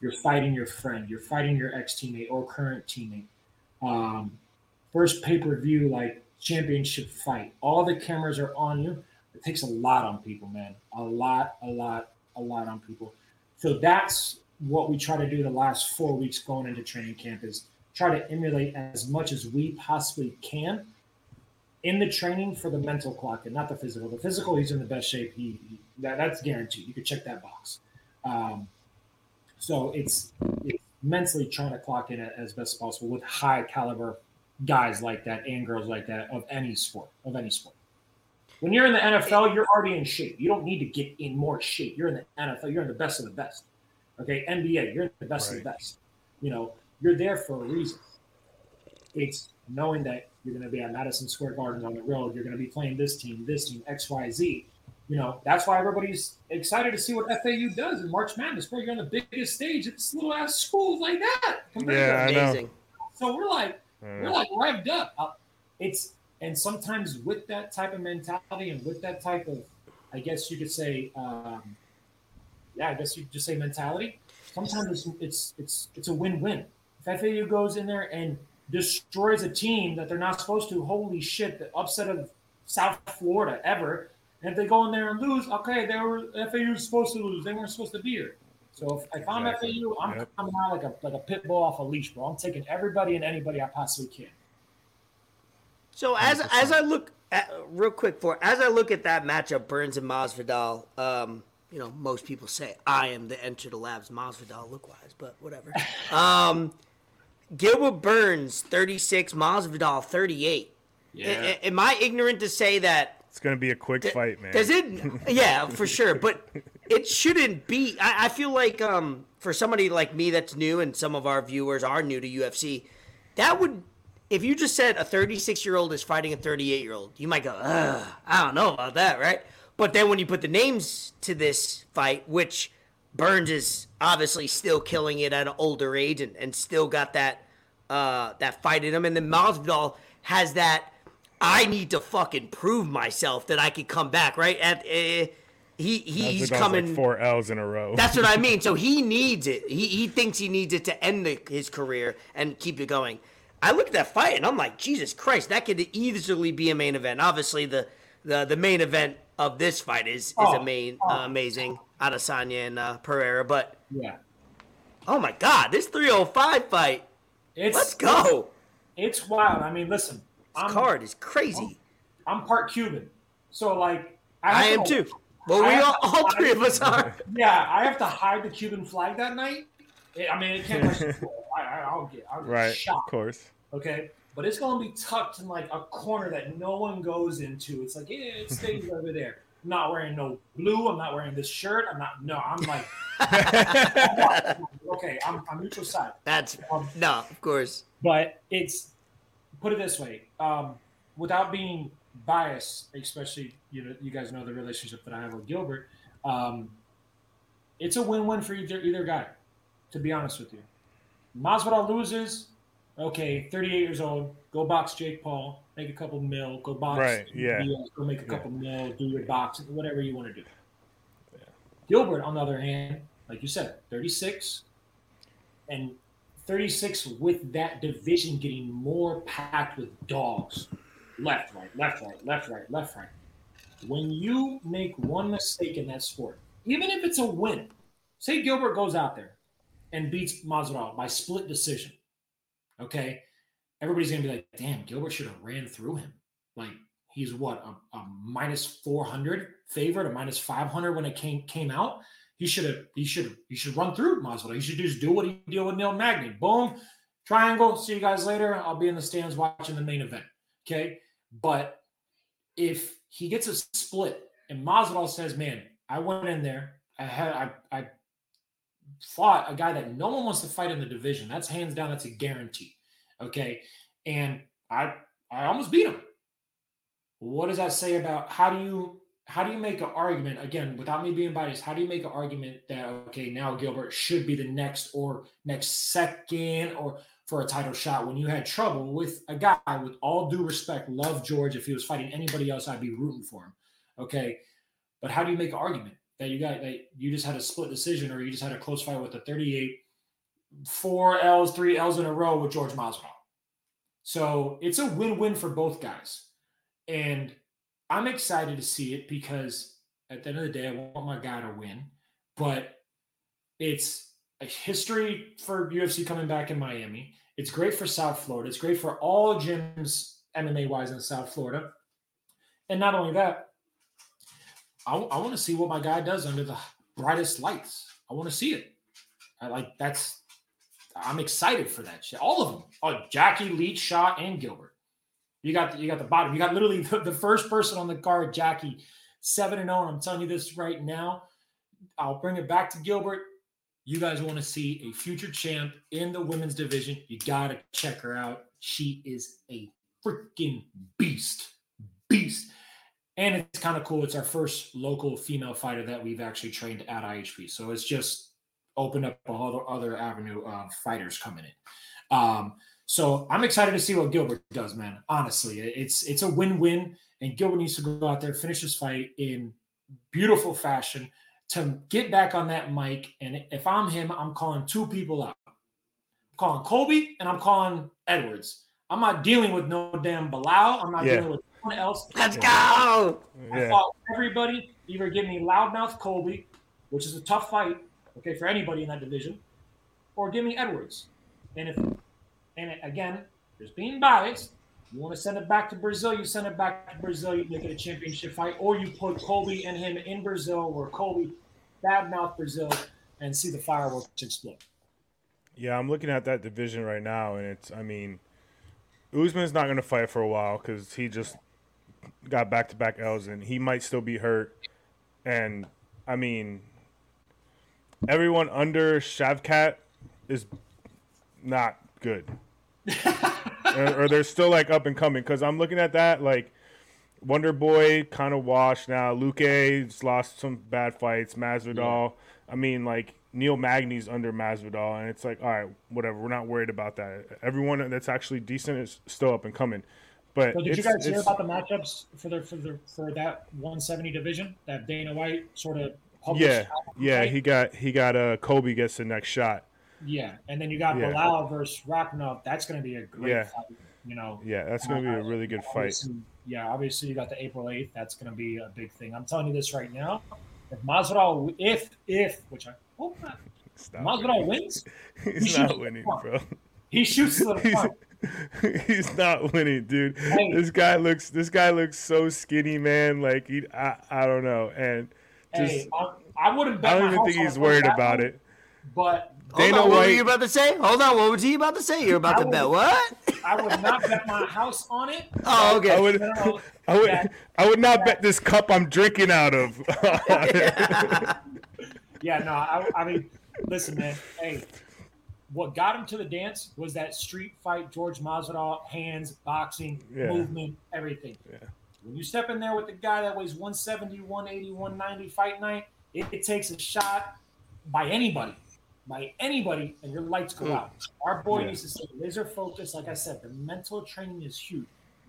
you're fighting your friend, you're fighting your ex teammate or current teammate. Um, first pay per view, like championship fight, all the cameras are on you. It takes a lot on people, man. A lot, a lot, a lot on people. So that's what we try to do the last four weeks going into training camp is try to emulate as much as we possibly can in the training for the mental clock and not the physical. The physical, he's in the best shape. He, he that, that's guaranteed. You can check that box. Um, so it's, it's mentally trying to clock in as best as possible with high caliber guys like that and girls like that of any sport, of any sport. When you're in the NFL, you're already in shape. You don't need to get in more shape. You're in the NFL, you're in the best of the best. Okay, NBA, you're in the best right. of the best. You know, you're there for a reason. It's knowing that you're going to be at Madison Square Gardens on the road. You're going to be playing this team, this team, X, Y, Z you know, that's why everybody's excited to see what FAU does in March Madness, where you're on the biggest stage. It's little ass schools like that. Yeah, amazing. So we're like, we're like revved up. Uh, it's and sometimes with that type of mentality and with that type of, I guess you could say, um, yeah, I guess you could just say mentality. Sometimes it's it's it's it's a win-win. If FAU goes in there and destroys a team that they're not supposed to, holy shit, the upset of South Florida ever and if they go in there and lose, okay, they were FAU was supposed to lose. They weren't supposed to be here. So if, if I'm exactly. FAU, I'm yep. coming out like a like a pit bull off a leash, bro. I'm taking everybody and anybody I possibly can. So as 100%. as I look at, real quick for as I look at that matchup, Burns and Masvidal, um, you know, most people say I am the enter the labs Masvidal look wise, but whatever. (laughs) um, Gilbert Burns, 36, Masvidal, 38. Yeah. A- am I ignorant to say that it's gonna be a quick D- fight, man. Does it? (laughs) Yeah, for sure. But it shouldn't be. I, I, feel like um, for somebody like me that's new, and some of our viewers are new to UFC, that would. If you just said a 36 year old is fighting a 38 year old, you might go, I don't know about that, right? But then when you put the names to this fight, which Burns is obviously still killing it at an older age and, and still got that uh, that fight in him. And then Masvidal has that I need to fucking prove myself that I could come back, right? At uh, he he's Masvidal's coming like four L's in a row. That's what I mean. So (laughs) he needs it. He he thinks he needs it to end the, his career and keep it going. I look at that fight and I'm like, Jesus Christ, that could easily be a main event. Obviously, the the, the main event of this fight is is Oh, a main oh. uh, amazing Adesanya and uh, Pereira. But Yeah. oh my God, this 305 fight. It's Let's go. It's wild. I mean, listen, This I'm, card is crazy. I'm part Cuban, so like I have am to- too. Well, we all, all three of us are. (laughs) Yeah, I have to hide the Cuban flag that night. I mean, it can't. (laughs) I, I, I'll get, I'll get right, shot. of course. Okay, but it's gonna be tucked in like a corner that no one goes into. It's like, yeah, it stays (laughs) over there. I'm not wearing no blue. I'm not wearing this shirt. I'm not. No, I'm like, okay, I'm, I'm neutral side. That's Um, no, of course. but it's put it this way um, without being biased especially you know you guys know the relationship that i have with gilbert um, it's a win-win for either either guy to be honest with you. Masvidal loses okay 38 years old go box jake paul make a couple mil go box Right, yeah. Diaz, go make a couple mil do your boxing whatever you want to do gilbert on the other hand like you said 36 and 36 with that division getting more packed with dogs. Left, right, left, right, left, right, left, right. When you make one mistake in that sport, even if it's a win, say Gilbert goes out there and beats Masvidal by split decision, okay? Everybody's gonna be like, damn, Gilbert should have ran through him. Like he's what a, a minus 400 favorite, a minus 500 when it came came out. He should have. He should. He should run through Masvidal. He should just do what he did with Neil Magny. Boom, triangle. See you guys later. I'll be in the stands watching the main event. Okay, but if he gets a split and Masvidal says, "Man, I went in there. I had. I. I fought a guy that no one wants to fight in the division. That's hands down. That's a guarantee. Okay, and I. I almost beat him. What does that say about how do you how do you make an argument again without me being biased how do you make an argument that okay now gilbert should be the next or next second or for a title shot when you had trouble with a guy with all due respect love george. If he was fighting anybody else i'd be rooting for him okay? But how do you make an argument that you got that you just had a split decision or you just had a close fight with a 38 four l's three l's in a row with george masvidal? So it's a win-win for both guys. And I'm excited to see it because at the end of the day, I want my guy to win. But it's a history for UFC coming back in Miami. It's great for South Florida. It's great for all gyms MMA wise in South Florida. And not only that, I, want to see what my guy does under the brightest lights. I want to see it. I like that's. I'm excited for that shit. All of them. Oh, Jackie, Leech, Shaw, and Gilbert. You got the, you got the bottom. You got literally the, the first person on the card, Jackie, seven and zero. And I'm telling you this right now. I'll bring it back to Gilbert. You guys want to see a future champ in the women's division? You gotta check her out. She is a freaking beast, beast. And it's kind of cool. It's our first local female fighter that we've actually trained at IHP. So it's just opened up a whole other avenue of fighters coming in. Um, so I'm excited to see what Gilbert does, man. Honestly, it's it's a win-win, and Gilbert needs to go out there, finish this fight in beautiful fashion to get back on that mic. And if I'm him, I'm calling two people out. I'm calling Colby and I'm calling Edwards. I'm not dealing with no damn Belal. I'm not Yeah. dealing with anyone else. Let's go. I Yeah. fought everybody. Either give me loudmouth Colby, which is a tough fight, okay, for anybody in that division, or give me Edwards. And if, and again, just being biased, you want to send it back to Brazil, you send it back to Brazil, you make it a championship fight, or you put Colby and him in Brazil, where Colby badmouth Brazil, and see the fireworks explode. Yeah, I'm looking at that division right now, and it's. I mean, Usman's not going to fight for a while because he just got back to back L's, and he might still be hurt. And I mean, everyone under Shavkat is not good, or, or they're still like up and coming. Because I'm looking at that like Wonder Boy kind of washed now. Luque lost some bad fights. Masvidal. I mean, like Neil Magny's under Masvidal, and it's like, all right, whatever. We're not worried about that. Everyone that's actually decent is still up and coming. But So did you guys hear about the matchups for the for the for that 170 division that Dana White sort of published? Yeah, yeah. He got he got uh Colby gets the next shot. Yeah, and then you got Yeah. Belal versus Rakhmonov. That's going to be a great Yeah. fight. You know, Yeah, that's gonna be a uh, really good fight. Yeah, obviously you got the April 8th. That's going to be a big thing. I'm telling you this right now. If Masvidal, if if which I hope not, (laughs) Stop Masvidal it. wins, (laughs) He's should not winning, bro. he shoots to the (laughs) He's, front. he's not winning, dude. Hey. This guy looks this guy looks so skinny, man. Like he, I, I don't know, and just Hey, I, I wouldn't bet I don't even think he's worried about way, it. But Dana on, what were White- you about to say? Hold on, what was he about to say? You're about I to would- bet what? I would not bet my house on it. (laughs) Oh, okay. I okay. would, No. I would, Yeah. I would not bet this cup I'm drinking out of. (laughs) Yeah, no, I, I mean, listen, man. Hey, what got him to the dance was that street fight, George Masvidal, hands, boxing, Yeah. movement, everything. Yeah. When you step in there with the guy that weighs 170, 180, 190 fight night, it, it takes a shot by anybody, by anybody, and your lights go Mm. out. Our boy Yeah. needs to stay laser focused. Like I said, the mental training is huge.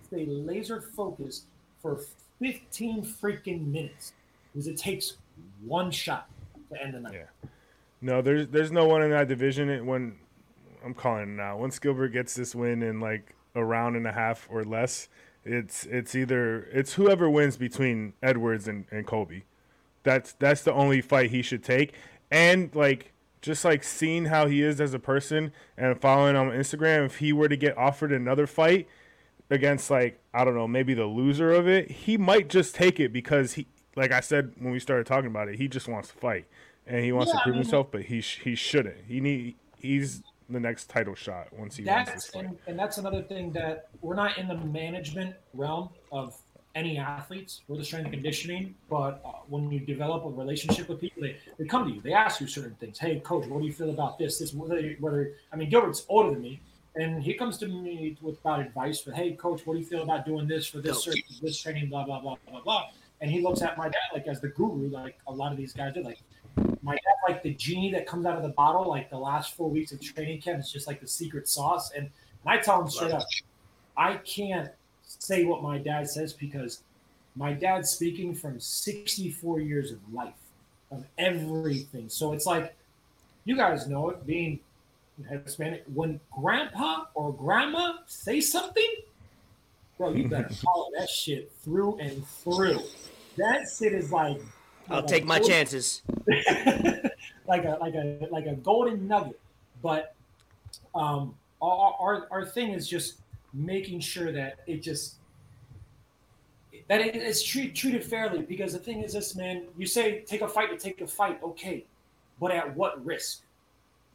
Stay laser focused for 15 freaking minutes because it takes one shot to end the night. Yeah. no, there's there's no one in that division. It- When I'm calling it now, once Gilbert gets this win in like a round and a half or less, it's it's either it's whoever wins between Edwards and, and Colby. That's that's the only fight he should take. And like just like seeing how he is as a person and following him on Instagram, if he were to get offered another fight against like I don't know, maybe the loser of it, he might just take it because he like I said when we started talking about it, he just wants to fight and he wants Yeah, to I prove mean- himself, but he sh- he shouldn't. He need he's the next title shot once he wins this that's fight. and, and that's another thing that we're not in the management realm of any athletes we're the strength and conditioning but uh, when you develop a relationship with people they, they come to you they ask you certain things. Hey coach what do you feel about this this whether, whether i mean gilbert's older than me and he comes to me with about advice But hey coach what do you feel about doing this for this certain, this training blah blah blah blah blah. And he looks at my dad like as the guru like a lot of these guys do like my dad like the genie that comes out of the bottle like the last four weeks of training camp is just like the secret sauce. And, and i tell him straight up i can't say what my dad says because my dad's speaking from 64 years of life of everything so it's like you guys know it being hispanic when grandpa or grandma say something bro you better (laughs) follow that shit through and through that shit is like I'll take my chances. (laughs) like a like a like a golden nugget. But um, our, our our thing is just making sure that it just that it is treat, treated fairly. Because the thing is, this man, you say take a fight to take a fight, okay, but at what risk?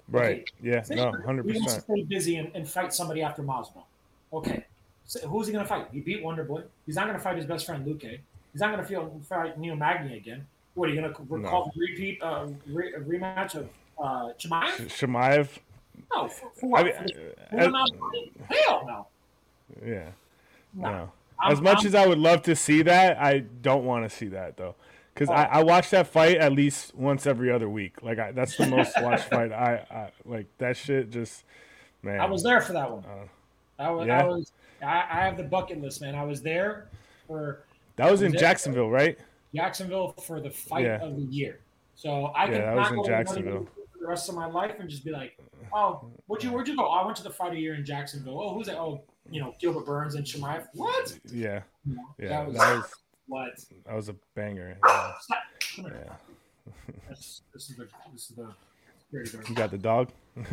Right. Yeah, Say no, hundred wants to stay busy and, and fight somebody after Masvidal. Okay, so who's he going to fight? He beat Wonder Boy. He's not going to fight his best friend Luque. He's not going to feel fight Neil Magny again. What are you going to recall the repeat uh, re, rematch of uh, Chimaev? Shemaev, No, for, for what? I mean, For for of money? Hell no. Yeah. No. No. I'm- As much I'm- as I would love to see that, I don't want to see that though, because I, Oh. I watch that fight at least once every other week. Like I, that's the most watched fight. I, I like that shit. Just man, I was there for that one. Uh, I was. yeah? I was. I, I have the bucket list, man. I was there for That was in Was it? Jacksonville, right? Jacksonville for the fight Yeah. of the year. So I Yeah, could not in go to Jacksonville. for the rest of my life and just be like, "Oh, where'd you where'd you go? Oh, I went to the fight of the year in Jacksonville. Oh, who's that? Oh, you know, Gilbert Burns and Chimaev. What? Yeah, You know, yeah. that was, That was what? that was a banger. (laughs) Yeah. Stop. Come here. Yeah. This, this is the this is the very. You got the dog. (laughs)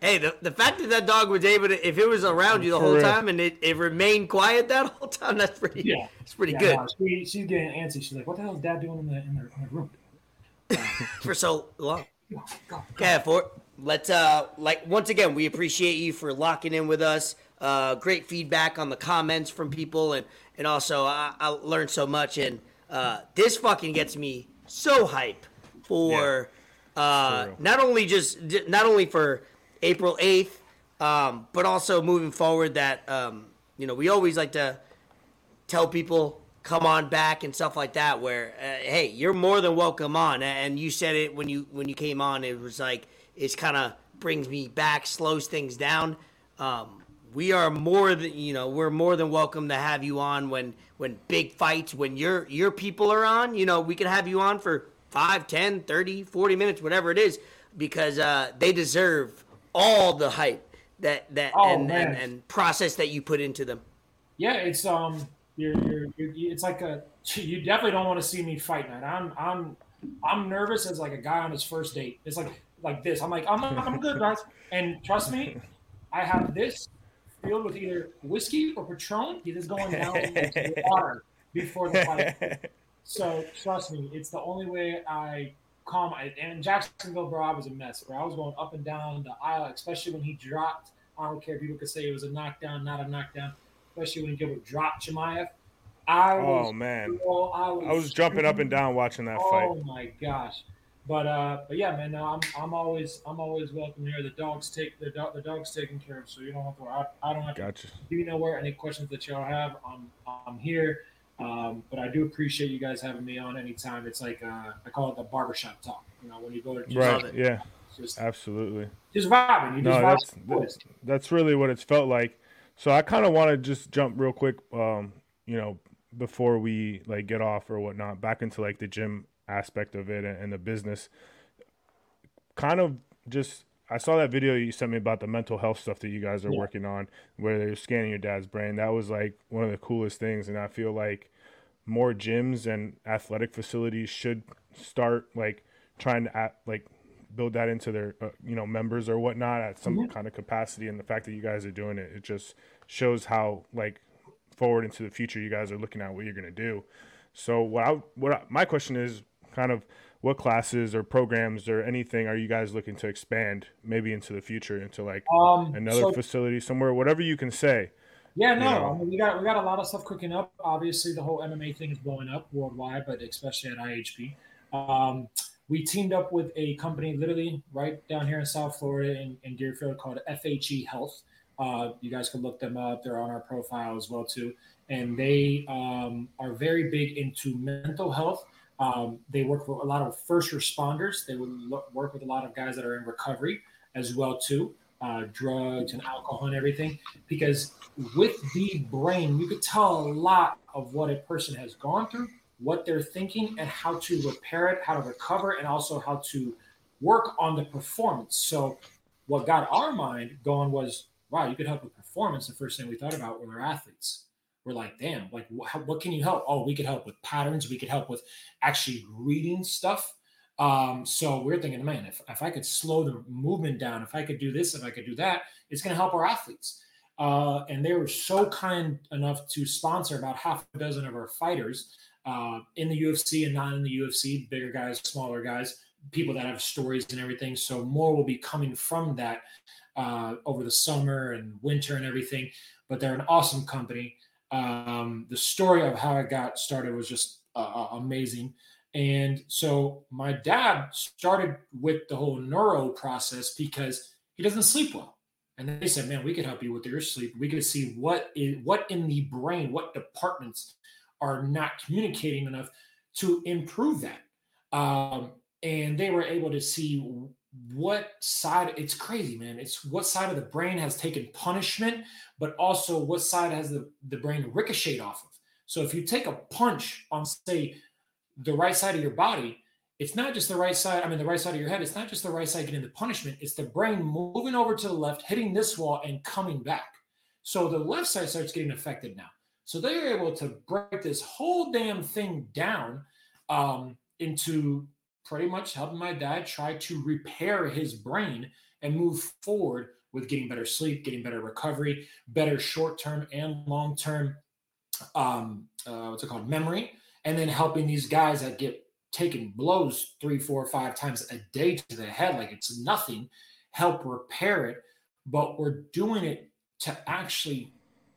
Hey, the, the fact that that dog was able to, if it was around you the whole time and it, it remained quiet that (laughs) whole time, that's pretty, Yeah. it's pretty Yeah, good no, she, she's getting antsy. She's like, "What the hell is Dad doing in the in the, in the room?" for so long. Go, go, go. Okay, for let's uh like once again, we appreciate you for locking in with us. Uh, great feedback on the comments from people, and and also I, I learned so much, and uh, this fucking gets me so hype for uh not only just not only for April eighth, um, but also moving forward. That um, you know we always like to tell people come on back and stuff like that. Where uh, hey, you're more than welcome on. And you said it when you when you came on. It was like it's kind of brings me back, slows things down. Um, we are more than you know we're more than welcome to have you on when when big fights when your your people are on you know we can have you on for 5 10 30 40 minutes whatever it is because uh, they deserve all the hype that that Oh, and, and and process that you put into them Yeah, it's um, you're, you're, you're it's like a (laughs) you definitely don't want to see me fight, man. I'm I'm I'm nervous as like a guy on his first date. It's like like this. I'm like I'm I'm good, guys, and trust me, I have this filled with either whiskey or Patron. It is going down (laughs) into water before the fight. So trust me, it's the only way I calm. I, and Jacksonville, bro, I was a mess, bro. I was going up and down the aisle, especially when he dropped. I don't care if people could say it was a knockdown, not a knockdown. Especially when Gilbert dropped Chimaev. I oh, was, Oh man, bro, I was, I was jumping up and down watching that Oh fight. Oh my gosh. But uh, but yeah, man. I'm I'm always I'm always welcome here. The dogs take the dog the dogs taken care of, so you don't have to. I, I don't have to Gotcha. do you know where any questions that y'all have i'm i'm here um, but i do appreciate you guys having me on anytime it's like uh, i call it the barbershop talk you know when you go to just, Right. it. Yeah. just, Absolutely. just vibing you No, just that's the boys. that's really what it's felt like. So I kind of want to just jump real quick, um, you know, before we like get off or whatnot, back into like the gym aspect of it and, and the business. Kind of just, I saw that video you sent me about the mental health stuff that you guys are Yeah. working on, where they're scanning your dad's brain. That was like one of the coolest things, and I feel like more gyms and athletic facilities should start like trying to act, like build that into their uh, you know members or whatnot at some kind of capacity and the fact that you guys are doing it it just shows how like forward into the future you guys are looking at what you're going to do so what I what I, my question is kind of what classes or programs or anything are you guys looking to expand maybe into the future into like um another so- facility somewhere whatever you can say Yeah, no, know? I mean, we got we got a lot of stuff cooking up. Obviously, the whole MMA thing is blowing up worldwide, but especially at IHP. Um, we teamed up with a company literally right down here in South Florida in, in Deerfield called FHE Health. Uh, you guys can look them up; they're on our profile as well too. And they um, are very big into mental health. Um, they work with a lot of first responders. They would work with a lot of guys that are in recovery as well too, uh, drugs and alcohol and everything because with the brain, you could tell a lot of what a person has gone through, what they're thinking, and how to repair it, how to recover, and also how to work on the performance. So, what got our mind going was, wow, you could help with performance. The first thing we thought about were athletes. We're like, damn, like, wh- what can you help? Oh, we could help with patterns. We could help with actually reading stuff. Um, so we're thinking, man, if, if I could slow the movement down, if I could do this, if I could do that, it's going to help our athletes uh, and they were so kind enough to sponsor about half a dozen of our fighters uh, in the UFC and not in the UFC, bigger guys, smaller guys, people that have stories and everything. So more will be coming from that uh, over the summer and winter and everything. But they're an awesome company. Um, the story of how it got started was just uh, uh, amazing. And so my dad started with the whole neuro process because he doesn't sleep well. And they said, "Man, we could help you with your sleep. We could see what is what in the brain, what departments are not communicating enough to improve that." Um, and they were able to see what side. It's crazy, man. It's what side of the brain has taken punishment, but also what side has the the brain ricocheted off of. So if you take a punch on, say, the right side of your body, it's not just the right side, I mean, the right side of your head, it's not just the right side getting the punishment, it's the brain moving over to the left, hitting this wall, and coming back. So the left side starts getting affected now. So they're able to break this whole damn thing down um, into pretty much helping my dad try to repair his brain and move forward with getting better sleep, getting better recovery, better short term and long term, um, uh, what's it called, memory, and then helping these guys that get taking blows three, four, five times a day to the head like it's nothing, help repair it. But we're doing it to actually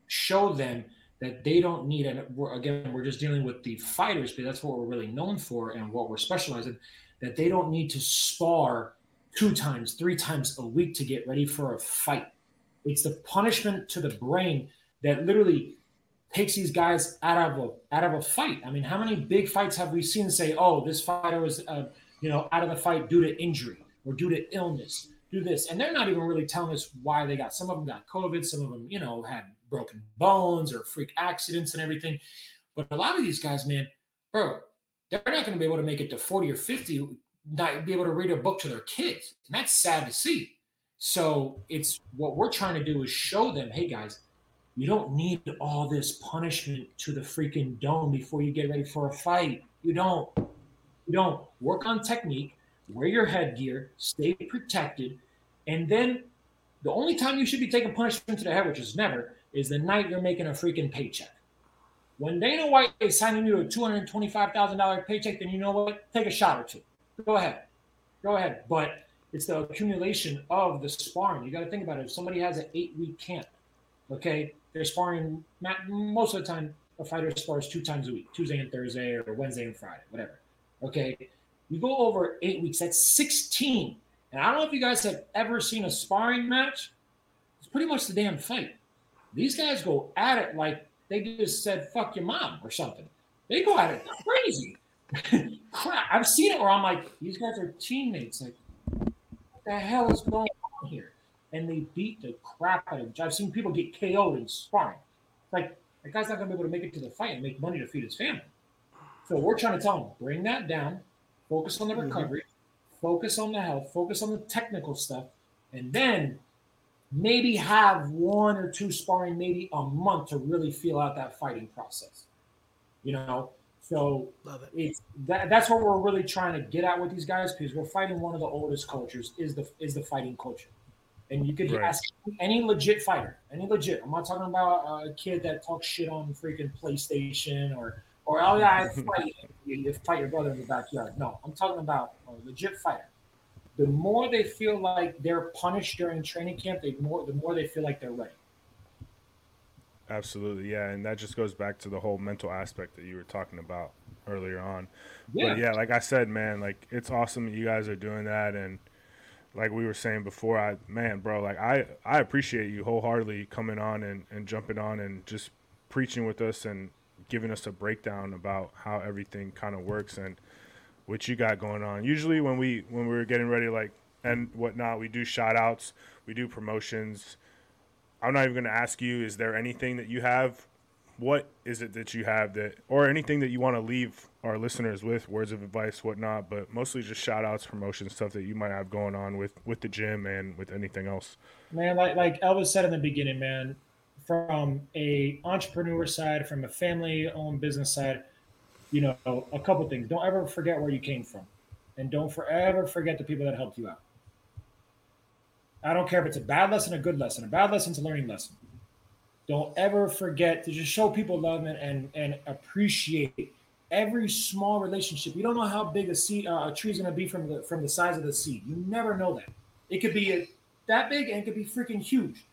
show them that they don't need and we're, again we're just dealing with the fighters but that's what we're really known for and what we're specialized in that they don't need to spar two times three times a week to get ready for a fight it's the punishment to the brain that literally takes these guys out of a out of a fight. I mean, how many big fights have we seen say, "Oh, this fighter was, uh, you know, out of the fight due to injury or due to illness, do this," and they're not even really telling us why they got. Some of them got COVID, some of them, you know, had broken bones or freak accidents and everything. But a lot of these guys, man, bro, they're not going to be able to make it to forty or fifty, not be able to read a book to their kids, and that's sad to see. So it's what we're trying to do is show them, hey guys, you don't need all this punishment to the freaking dome before you get ready for a fight. You don't. You don't. Work on technique, wear your headgear, stay protected, and then the only time you should be taking punishment to the head, which is never, is the night you're making a freaking paycheck. When Dana White is signing you a $225,000 paycheck, then you know what? Take a shot or two. Go ahead. Go ahead. But it's the accumulation of the sparring. You got to think about it. If somebody has an eight week camp, okay, they're sparring most of the time. A fighter spars two times a week, Tuesday and Thursday, or Wednesday and Friday, whatever. Okay, you go over eight weeks. That's sixteen. And I don't know if you guys have ever seen a sparring match. It's pretty much the damn fight. These guys go at it like they just said "fuck your mom" or something. They go at it crazy. (laughs) Crap! I've seen it where I'm like, these guys are teammates. Like, what the hell is going on here? And they beat the crap out of him. I've seen people get KO'd in sparring. Like, that guy's not going to be able to make it to the fight and make money to feed his family. So we're trying to tell him, bring that down, focus on the recovery, mm-hmm. focus on the health, focus on the technical stuff, and then maybe have one or two sparring maybe a month to really feel out that fighting process. You know, so Love it. it's that, that's what we're really trying to get at with these guys because we're fighting one of the oldest cultures is the is the fighting culture. And you could Right. ask any legit fighter, any legit. I'm not talking about a kid that talks shit on freaking PlayStation or or oh yeah, I (laughs) fight you, you fight your brother in the backyard. No, I'm talking about a legit fighter. The more they feel like they're punished during training camp, they more the more they feel like they're ready. Absolutely, yeah, and that just goes back to the whole mental aspect that you were talking about earlier on. Yeah. But yeah, like I said, man, like it's awesome that you guys are doing that, and like we were saying before, I man, bro, like I I appreciate you wholeheartedly coming on and and jumping on and just preaching with us and giving us a breakdown about how everything kind of works and what you got going on. Usually when we when we were getting ready like and whatnot, we do shout outs, we do promotions. I'm not even going to ask you, is there anything that you have? What is it that you have that, or anything that you want to leave our listeners with, words of advice, whatnot, but mostly just shout outs, promotion stuff that you might have going on with, with the gym and with anything else. man like like elvis said in the beginning man from a entrepreneur side from a family owned business side you know a couple things. Don't ever forget where you came from. And don't forever forget the people that helped you out. I don't care if it's a bad lesson a good lesson. A bad lesson's a learning lesson. Don't ever forget to just show people love and and, and appreciate every small relationship. You don't know how big a seed uh, a tree's going to be from the from the size of the seed. You never know that. It could be a, that big and it could be freaking huge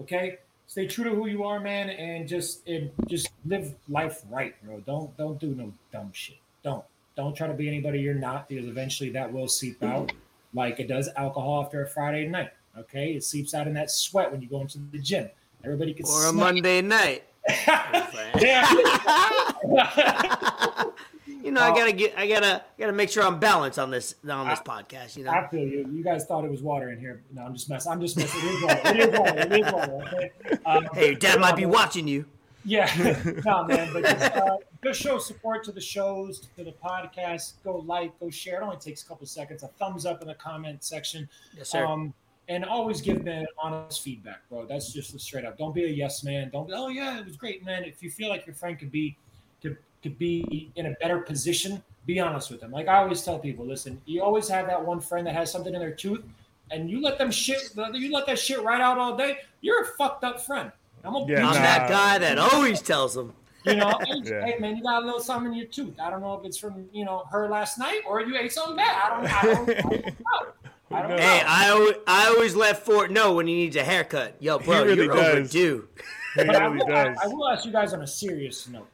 okay stay true to who you are man and just and just live life right bro. Don't don't do no dumb shit. Don't don't try to be anybody you're not because eventually that will seep out. Like it does alcohol after a friday night okay? It seeps out in that sweat when you go into the gym. Everybody can Or a Monday night. (laughs) (laughs) (laughs) You know, I gotta get, I gotta, gotta make sure I'm balanced on this, on this podcast. You know, I feel you. You guys thought it was water in here. No, I'm just messing. I'm just messing. It is water. It is water. It is water. Okay. (laughs) Um, hey, your dad might be watching you. Yeah, (laughs) no, man, but just, uh, just show support to the shows, to the podcast. Go like, go share. It only takes a couple seconds. A thumbs up in the comment section. Yes, sir. Um, and always give man honest feedback, bro. That's just straight up. Don't be a yes man. Don't be, oh yeah, it was great, man. If you feel like your friend could be could, could be in a better position, be honest with them. Like I always tell people, listen, you always have that one friend that has something in their tooth, and you let them shit, you let that shit right out all day. You're a fucked up friend. I'm gonna Yeah, I'm that guy that always tells them. you know, (laughs) hey, Yeah. hey, man, you got a little something in your tooth. I don't know if it's from you know her last night or you ate something bad. I don't, I don't, I don't know. I don't (laughs) know. Hey, I always, I always let Fort know when he needs a haircut. Yo, bro, really you're does. overdue. He but I really will, I. I will ask you guys on a serious note.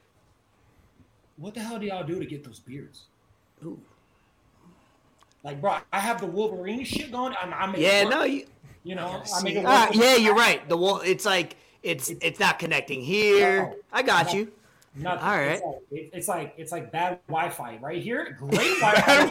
What the hell do y'all do to get those beards? Ooh. Like, bro, I have the Wolverine shit going. I'm, I make Yeah, work, no, you. you know, I See, make it ah, work. yeah, you're right. The wall, it's like it's it's not connecting here. No. I got No. you. Nothing. All right. It's like, it- it's like it's like bad Wi-Fi right here. (laughs) Great Wi-Fi,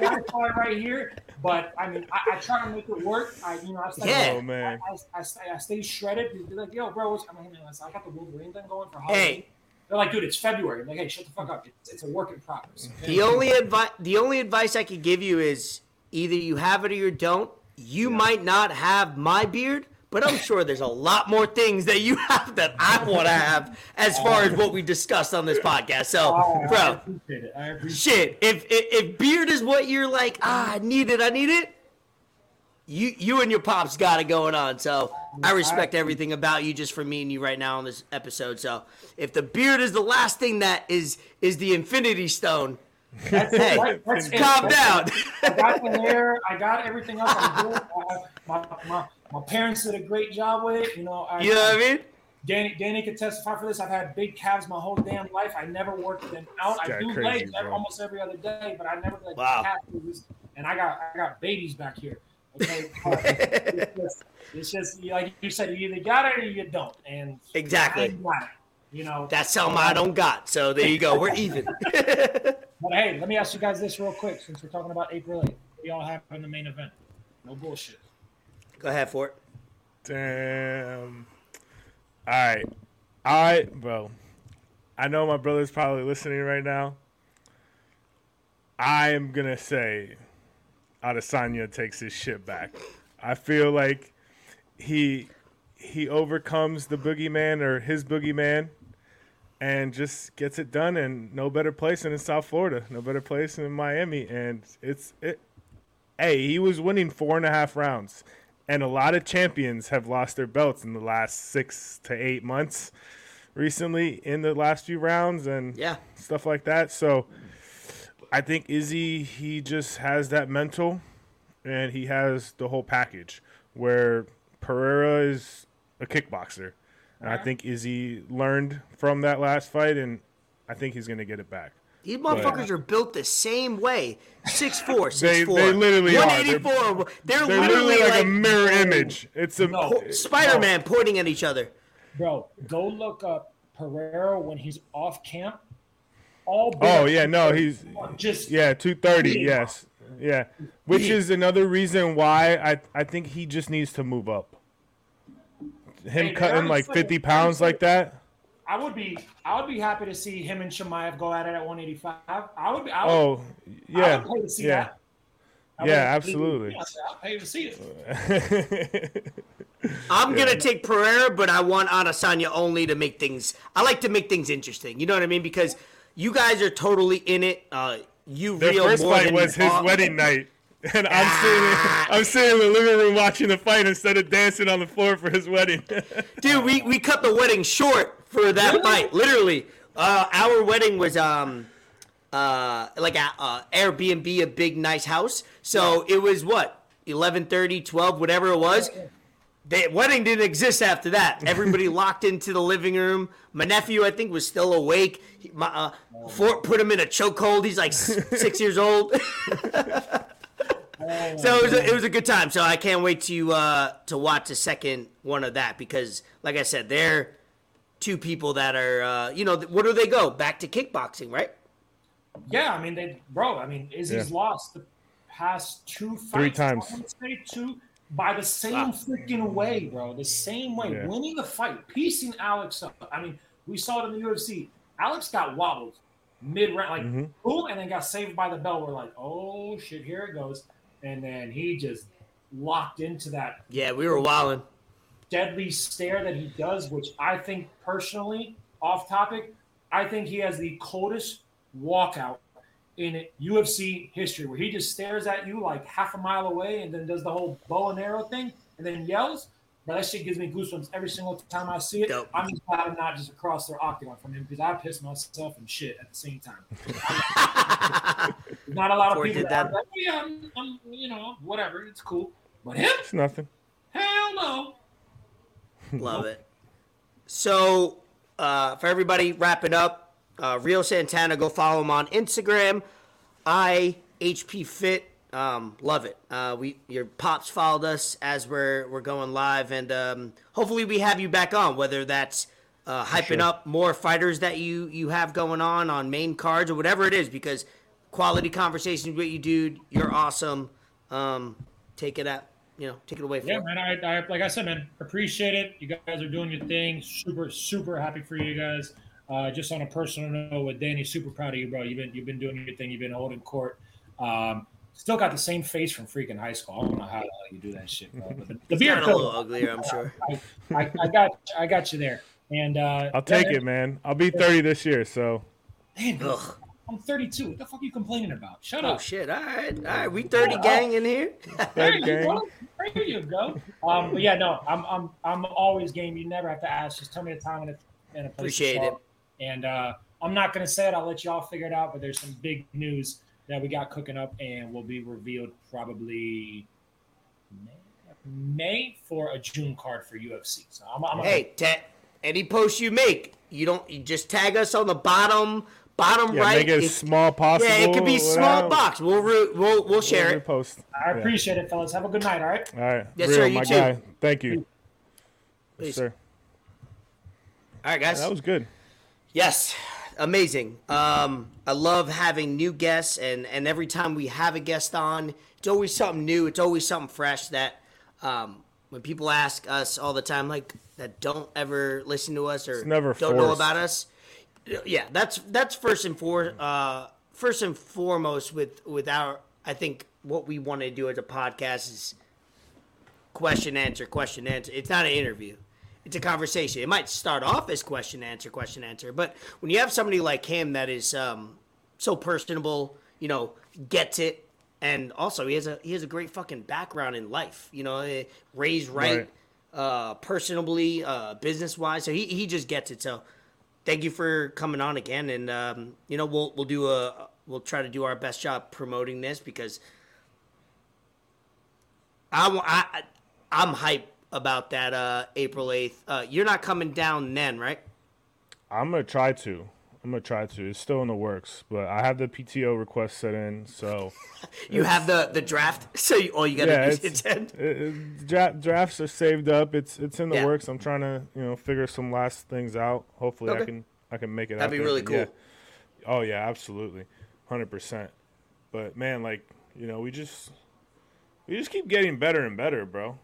Wi-Fi right here. But I mean, I, I try to make it work. I you know I stay, Yeah. Oh, man. I, I, I, stay, I stay shredded. They're like, yo, bro, what's, I'm like, man, I got the Wolverine thing going for Halloween. Hey. They're like, dude, it's February. I'm like, hey, shut the fuck up. It's, it's a work in progress. The only advice the only advice I could give you is either you have it or you don't. You might not have my beard, but I'm sure there's a lot more things that you (laughs) have that I want to have as far as what we discussed on this podcast. So, Oh, bro, appreciate it. I appreciate shit, if, if if beard is what you're like, ah, I need it, I need it. You you and your pops got it going on. So I respect everything about you just for me and you right now on this episode. So if the beard is the last thing that is is the Infinity Stone, That's hey, That- that's it. calm down. I got the hair. I got everything else. I'm good. I, my, my, my parents did a great job with it. You know, I, You know what I mean? Danny, Danny could testify for this. I've had big calves my whole damn life. I never worked them out. I do crazy, legs bro. almost every other day, but I never like Wow. calf moves. And I got I got babies back here. Okay, (laughs) it's just, it's just like you said, you either got it or you don't. And Exactly. ain't got it. You know, That's something I um, don't got. So there you go. We're (laughs) even. (laughs) But hey, let me ask you guys this real quick, since we're talking about April 8th. We all have in the main event. No bullshit. go ahead for it. Damn. All right, all right, bro, I know my brother's probably listening right now. I am going to say Adesanya takes his shit back. I feel like he he overcomes the boogeyman or his boogeyman and just gets it done and no better place than in South Florida. No better place than in Miami. And it's it hey, he was winning four and a half rounds. And a lot of champions have lost their belts in the last six to eight months recently in the last few rounds and Yeah. stuff like that. So I think Izzy, he just has that mental and he has the whole package where Pereira is a kickboxer. And I think Izzy learned from that last fight and I think he's going to get it back. These motherfuckers are built the same way. 6'4", 6'4". (laughs) They- they literally are. 184. They're, They're literally, literally like, like, a mirror image. It's a No. Spider-Man pointing at each other. Bro, go look up Pereira when he's off camp. All Oh yeah, no, he's just yeah, two thirty, yes. Yeah. Which is another reason why I I think he just needs to move up. Him Hey, cutting Aaron like fifty pounds like that. I would be I would be happy to see him and Chimaev go at it at 185. I would be I would, Oh I yeah. would pay to see Yeah. that. I Yeah, would- absolutely. I'll pay to see it. (laughs) I'm gonna take Pereira, but I want Adesanya only to make things. I like to make things interesting. You know what I mean? Because you guys are totally in it. Uh, you Their real first fight was his talk. wedding night. (laughs) And I'm sitting I'm sitting in the living room watching the fight instead of dancing on the floor for his wedding. (laughs) Dude, we, we cut the wedding short for that fight. Literally, uh, our wedding was um uh like a uh, Airbnb, a big nice house. So it was what 11:30, 12, whatever it was. The wedding didn't exist after that. (laughs) Everybody locked into the living room. My nephew, I think, was still awake. He, my, uh, Fort put him in a chokehold. He's like (laughs) six years old. (laughs) so it was, a, it was a good time. So I can't wait to uh, to watch the second one of that because, like I said, they're two people that are uh, you know where do they go? Back to kickboxing, right? Yeah, I mean they bro, I mean Izzy's Yeah. lost the past two fights. Three times. I would say two by the same Wow. freaking way, bro. The same way. Yeah. Winning the fight, piecing Alex up. I mean, we saw it in the UFC. Alex got wobbled mid round, like Mm-hmm. boom, and then got saved by the bell. We're like, oh shit, here it goes. And then he just locked into that Yeah, we were wilding. deadly stare that he does, which I think personally, off topic, I think he has the coldest walkout in UFC history, where he just stares at you like half a mile away and then does the whole bow and arrow thing and then yells. But that shit gives me goosebumps every single time I see it. Dope. I'm just glad I'm not just across their octagon from him because I piss myself and shit at the same time. (laughs) Not a lot of people did that, that. like, oh, yeah, I'm, I'm, you know, whatever, it's cool. But him, it's nothing. hell no. Love it. So, uh, for everybody, wrapping up. Uh, Rio Santana, go follow him on Instagram. I HP Fit Um, love it. Uh, we your pops followed us as we're we're going live, and um, hopefully we have you back on. Whether that's uh, hyping sure. up more fighters that you you have going on on main cards or whatever it is, because quality conversations with you, dude. You're awesome. Um, take it at you know, take it away from Yeah, man. I, I like I said, man, appreciate it. You guys are doing your thing. Super, super happy for you guys. Uh, just on a personal note, with Danny, super proud of you, bro. You've been you've been doing your thing. You've been holding court. Um, still got the same face from freaking high school. I don't know how the hell you do that shit, bro. But the, the beard, Got a little uglier, I'm (laughs) sure. I, I, I got I got you there. And uh, I'll take yeah, it, man. I'll be 30 this year, so Man, Ugh. I'm 32. What the fuck are you complaining about? Shut Oh up. shit! All right, all right. We thirty gang in here. (laughs) There you gang. go. There you go. Um, but yeah, no, I'm I'm I'm always game. You never have to ask. Just tell me the time and a, and a place. Appreciate it. Up. And uh, I'm not gonna say it. I'll let you all figure it out. But there's some big news that we got cooking up and will be revealed probably May, May for a June card for UFC. So I'm, I'm Hey, ta- any post you make, you don't you just tag us on the bottom bottom yeah, right. make it as It- small possible. yeah, it could be small box. We'll re- we'll we'll share We'll it. Repost. I Yeah. appreciate it, fellas. Have a good night. All right. All right. Yes, Rio, sir, you my too. guy. Thank you. Peace. Yes, sir. All right, guys. That was good. Yes, amazing. Um, I love having new guests, and and every time we have a guest on, it's always something new. It's always something fresh that um, when people ask us all the time, like that don't ever listen to us or never don't know about us. Yeah, that's that's first and for uh, first and foremost with with our. I think what we want to do as a podcast is question answer question answer. It's not an interview. It's a conversation. It might start off as question answer question answer, but when you have somebody like him that is um, so personable, you know, gets it, and also he has a he has a great fucking background in life. You know, eh, raised right, Right. uh, personably, uh, business wise. So he he just gets it. So thank you for coming on again, and um, you know we'll we'll do a we'll try to do our best job promoting this because I, I I'm hype about that uh, April eighth. Uh, you're not coming down then, right? I'm gonna try to. I'm gonna try to. It's still in the works, but I have the PTO request set in, so (laughs) You have the the draft, (laughs) so you, all you got to yeah, do is attend. it- it- dra- drafts are saved up. It's it's in the Yeah. works. I'm trying to you know figure some last things out. Hopefully, I can I can make it. That'd be there, really but yeah. cool. Oh yeah, absolutely, hundred percent. But man, like you know, we just we just keep getting better and better, bro.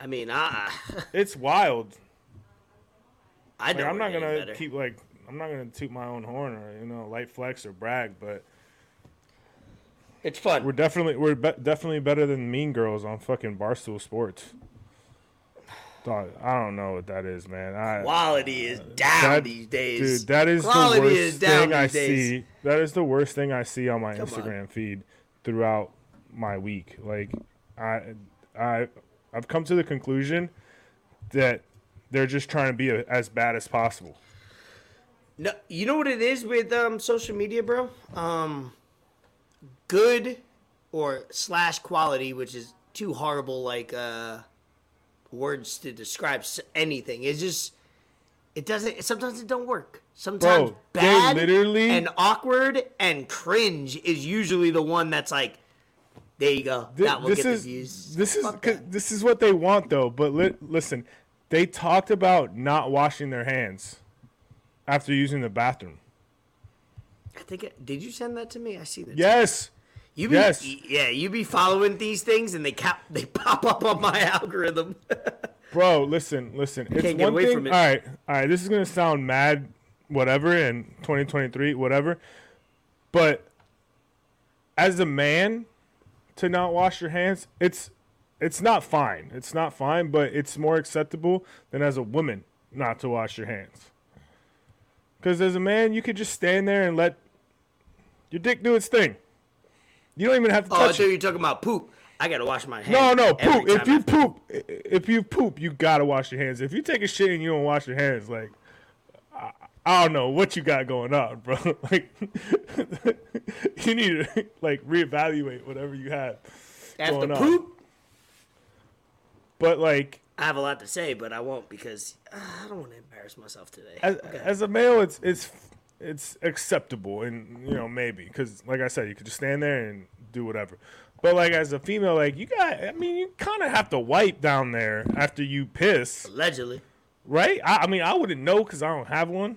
I mean, I uh-uh. (laughs) It's wild. I like, I'm not gonna better. keep like I'm not gonna toot my own horn or you know light flex or brag, but It's fun. we're definitely we're be- definitely better than Mean Girls on fucking Barstool Sports. Dog, I don't know what that is, man. I, Quality is uh, down that- these days. Dude, that is Quality the worst is down thing I days. see. That is the worst thing I see on my Come on. Instagram feed throughout my week. Like, I, I, I've come to the conclusion that they're just trying to be a, as bad as possible. No, you know what it is with um, social media, bro. Um, good or slash quality, which is too horrible like uh, words to describe anything. It's just it doesn't. Sometimes it don't work. Sometimes Bro, bad literally- and awkward and cringe is usually the one that's like, there you go. Th- that will this get is the views. this is Fuck 'cause that. this is what they want though. But li- listen, they talked about not washing their hands after using the bathroom. I think. It, did you send that to me? I see that. Yes. You be, Yes. Yeah, you be following these things and they cap they (laughs) pop up on my algorithm. (laughs) Bro, listen, listen. It's Can't get one away thing. from it. All right, all right. This is gonna sound mad, whatever, in 2023, whatever. But as a man, to not wash your hands, it's it's not fine. It's not fine, but it's more acceptable than as a woman not to wash your hands. Because as a man, you could just stand there and let your dick do its thing. You don't even have to oh, I touch thought it. you were talking about poop. I gotta wash my hands. No, no, poop. If you I- poop, if you poop, you gotta wash your hands. If you take a shit and you don't wash your hands, like I, don't know what you got going on, bro. (laughs) like (laughs) you need to like reevaluate whatever you have after going on. poop, But like I have a lot to say, but I won't because uh, I don't want to embarrass myself today. as, as a male, it's it's it's acceptable, and you know maybe because like I said, you could just stand there and do whatever. But like as a female, like you got, I mean, you kind of have to wipe down there after you piss, Allegedly. right? I, I mean, I wouldn't know because I don't have one.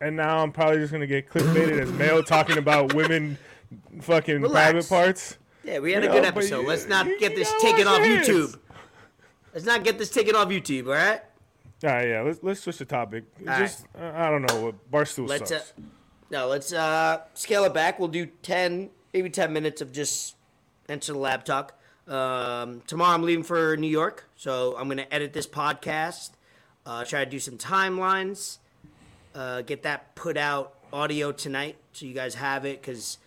And now I'm probably just gonna get clickbaited as male talking about women fucking Relax. private parts. Yeah, we had You a good know, but episode. Let's not you- get this taken off hands. YouTube. Let's not get this taken off YouTube, all right? All right, yeah. Let's let's switch the topic. All just uh, I don't know what Barstool Let's uh, sucks. no, let's uh scale it back. We'll do ten, maybe ten minutes of just answer the lab talk. Um, tomorrow I'm leaving for New York, so I'm gonna edit this podcast. Uh, try to do some timelines. Uh, get that put out audio tonight, so you guys have it. Cause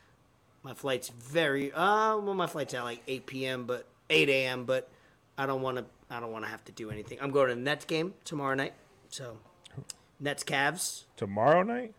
my flight's very uh, well, my flight's at like 8 p.m. but 8 a.m. But I don't want to. I don't want to have to do anything. I'm going to the Nets game tomorrow night, so Nets Cavs. Tomorrow night?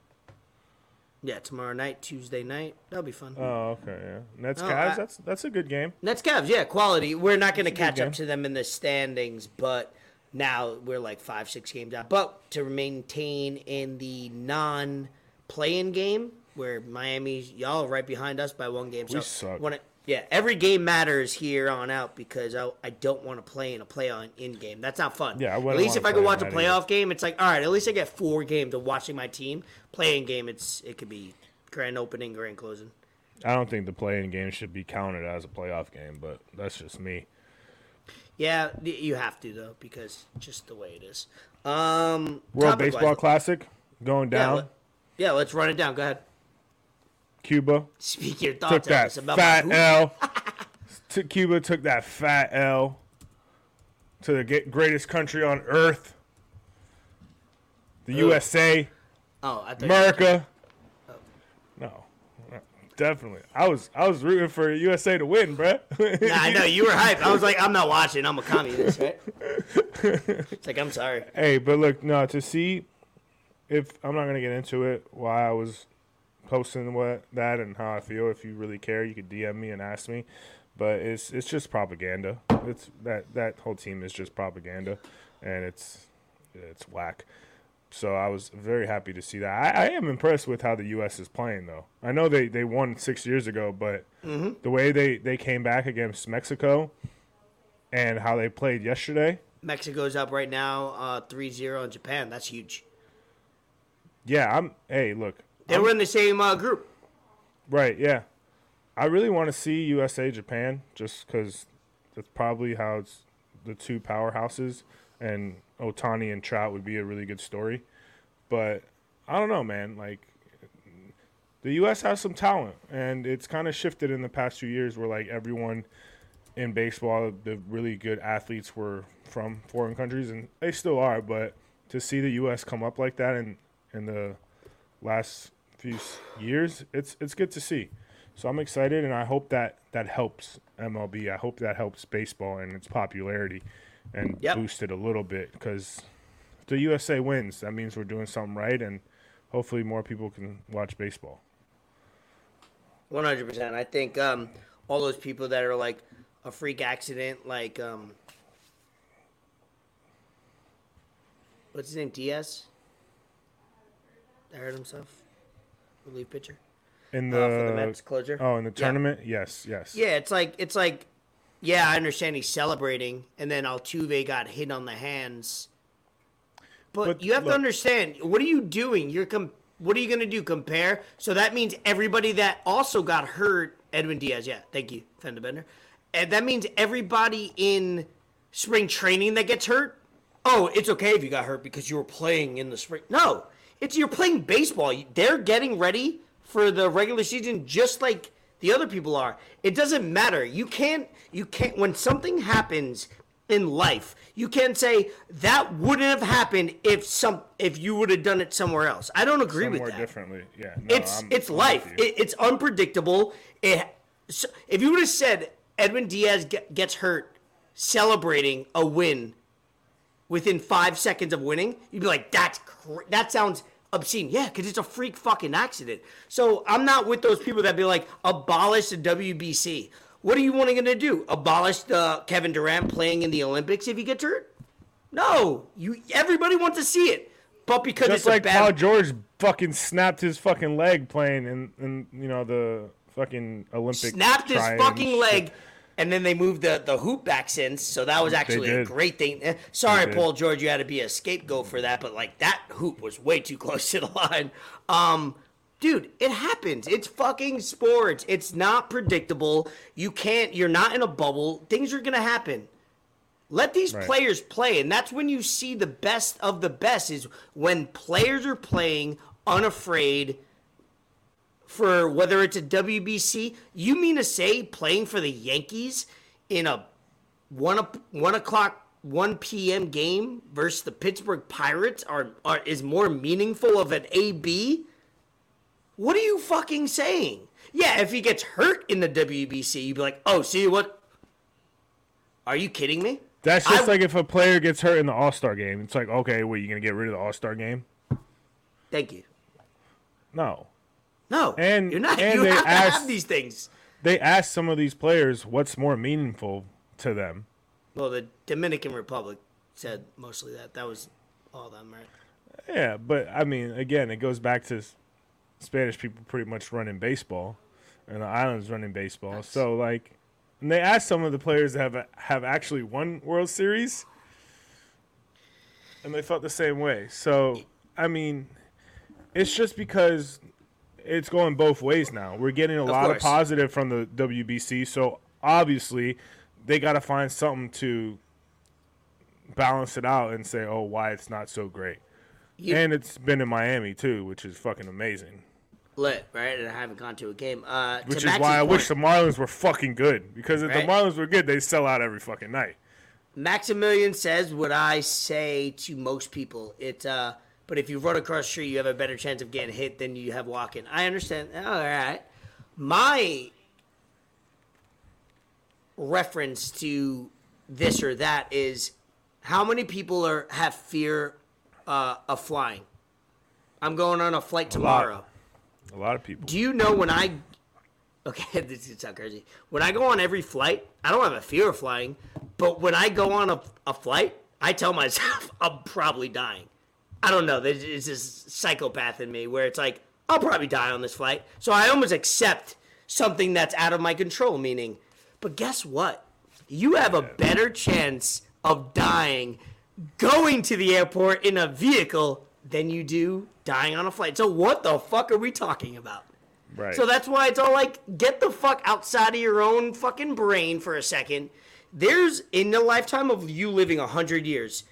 Yeah, tomorrow night, Tuesday night. That'll be fun. Oh, okay, yeah. Nets Oh, Cavs. I- that's that's a good game. Nets Cavs, yeah, quality. We're not going to catch up to them in the standings, but now we're like five, six games out. But to maintain in the non play-in game, where Miami's y'all are right behind us by one game. So We suck. when it- yeah, every game matters here on out because I, I don't want to play in a play-on in game. That's not fun. Yeah, at least if I play could watch a playoff game, it's like all right. At least I get four games of watching my team. Playing game, it's it could be grand opening, grand closing. I don't think the playing game should be counted as a playoff game, but that's just me. Yeah, you have to though because just the way it is. Um, World Baseball Classic going Yeah, down. let, yeah, let's run it down. Go ahead. Cuba Speak your took thoughts that about fat L. (laughs) took Cuba took that fat L to the greatest country on earth, the USA, Oh, America. Definitely. I was I was rooting for USA to win, bruh. (laughs) Yeah, I know you were hyped. I was like, I'm not watching. I'm a communist, right? it's like I'm sorry. Hey, but look, no, to see if I'm not gonna get into it, why I was posting what that and how I feel. If you really care, you could DM me and ask me. But it's it's just propaganda. It's that that whole team is just propaganda, and it's it's whack. So I was very happy to see that. I, I am impressed with how the U.S. is playing, though. I know they, they won six years ago, but the way they, they came back against Mexico and how they played yesterday, Mexico's up right now, uh, 3-0 in Japan. That's huge. yeah, I'm. Hey, look, They were in the same uh, group. Right, yeah. I really want to see USA Japan just because that's probably how it's the two powerhouses, and Ohtani and Trout would be a really good story. But I don't know, man. Like, the U.S. has some talent, and it's kind of shifted in the past few years where, like, everyone in baseball, the really good athletes were from foreign countries, and they still are. But to see the U.S. come up like that in, in the last few years, it's it's good to see. So I'm excited, and I hope that that helps MLB. I hope that helps baseball and its popularity, and Yep. boost it a little bit. Because the USA wins, that means we're doing something right, and hopefully more people can watch baseball. One hundred percent. I think um, all those people that are like a freak accident, like um, what's his name, Diaz, that hurt himself, relief pitcher In uh, the, for the Mets closer. oh, in the Yeah. tournament, yes, yes. Yeah, it's like it's like, yeah, I understand he's celebrating, and then Altuve got hit on the hands. But, But you have to understand, what are you doing? You're com- what are you gonna do? Compare? So that means everybody that also got hurt, Edwin Diaz. Yeah, thank you, Fender Bender. And that means everybody in spring training that gets hurt. Oh, it's okay if you got hurt because you were playing in the spring. No, it's you're playing baseball. They're getting ready for the regular season just like the other people are. It doesn't matter. You can't you can't when something happens in life, you can't say that wouldn't have happened if some if you would have done it somewhere else. I don't agree Somewhere with that differently. Yeah, no, it's I'm- it's I'm life. It, it's unpredictable. It so if you would have said Edwin Diaz get, gets hurt celebrating a win within five seconds of winning, you'd be like, "That's cr- that sounds obscene." Yeah, because it's a freak fucking accident. So I'm not with those people that be like, "Abolish the WBC." What are you wanting to do? Abolish the Kevin Durant playing in the Olympics if he gets hurt? No, you. Everybody wants to see it, but because Just it's like a bad Paul George fucking snapped his fucking leg playing in, in you know the fucking Olympic. snapped his fucking leg, and then they moved the, the hoop back since. So that was actually a great thing. Eh, Sorry. Paul George, you had to be a scapegoat for that, but like that hoop was way too close to the line. Um, dude, it happens. It's fucking sports. It's not predictable. You can't. You're not in a bubble. Things are gonna happen. Let these Right. players play, and that's when you see the best of the best. Is when players are playing unafraid for whether it's a WBC. You mean to say playing for the Yankees in a one one o'clock one p.m. game versus the Pittsburgh Pirates are, are is more meaningful of an AB? What are you fucking saying? Yeah, if he gets hurt in the WBC, you'd be like, oh, see what? Are you kidding me? That's just I- like if a player gets hurt in the All Star game. It's like, okay, well, you gonna get rid of the All Star game? Thank you. No. No, And- you're not. and you they have to asked- have these things. They asked some of these players what's more meaningful to them. Well, the Dominican Republic said mostly that. That was all them, right? Yeah, but I mean, again, it goes back to Spanish people pretty much running baseball, and the islands running baseball. So like, and they asked some of the players that have have actually won World Series, and they felt the same way. So I mean, it's just because it's going both ways now. We're getting a lot of positive from the WBC, so obviously they got to find something to balance it out and say, oh, why it's not so great. You- and it's been in Miami too, which is fucking amazing. Lit, right? And I haven't gone to a game. Uh, Which is Max's why I point, wish the Marlins were fucking good. Because if Right. the Marlins were good, they sell out every fucking night. Maximilian says what I say to most people. It, uh, but if you run across the street, you have a better chance of getting hit than you have walking. I understand. All right. My reference to this or that is how many people are have fear uh, of flying. I'm going on a flight lot. tomorrow. A lot of people. Do you know when I? Okay, (laughs) this is sound crazy. When I go on every flight, I don't have a fear of flying, but when I go on a, a flight, I tell myself (laughs) I'm probably dying. I don't know. There's this psychopath in me where it's like I'll probably die on this flight, so I almost accept something that's out of my control. Meaning, but guess what? You have a better chance of dying going to the airport in a vehicle than you do dying on a flight. So what the fuck are we talking about? Right. So that's why it's all like, get the fuck outside of your own fucking brain for a second. There's, in the lifetime of you living 100 years,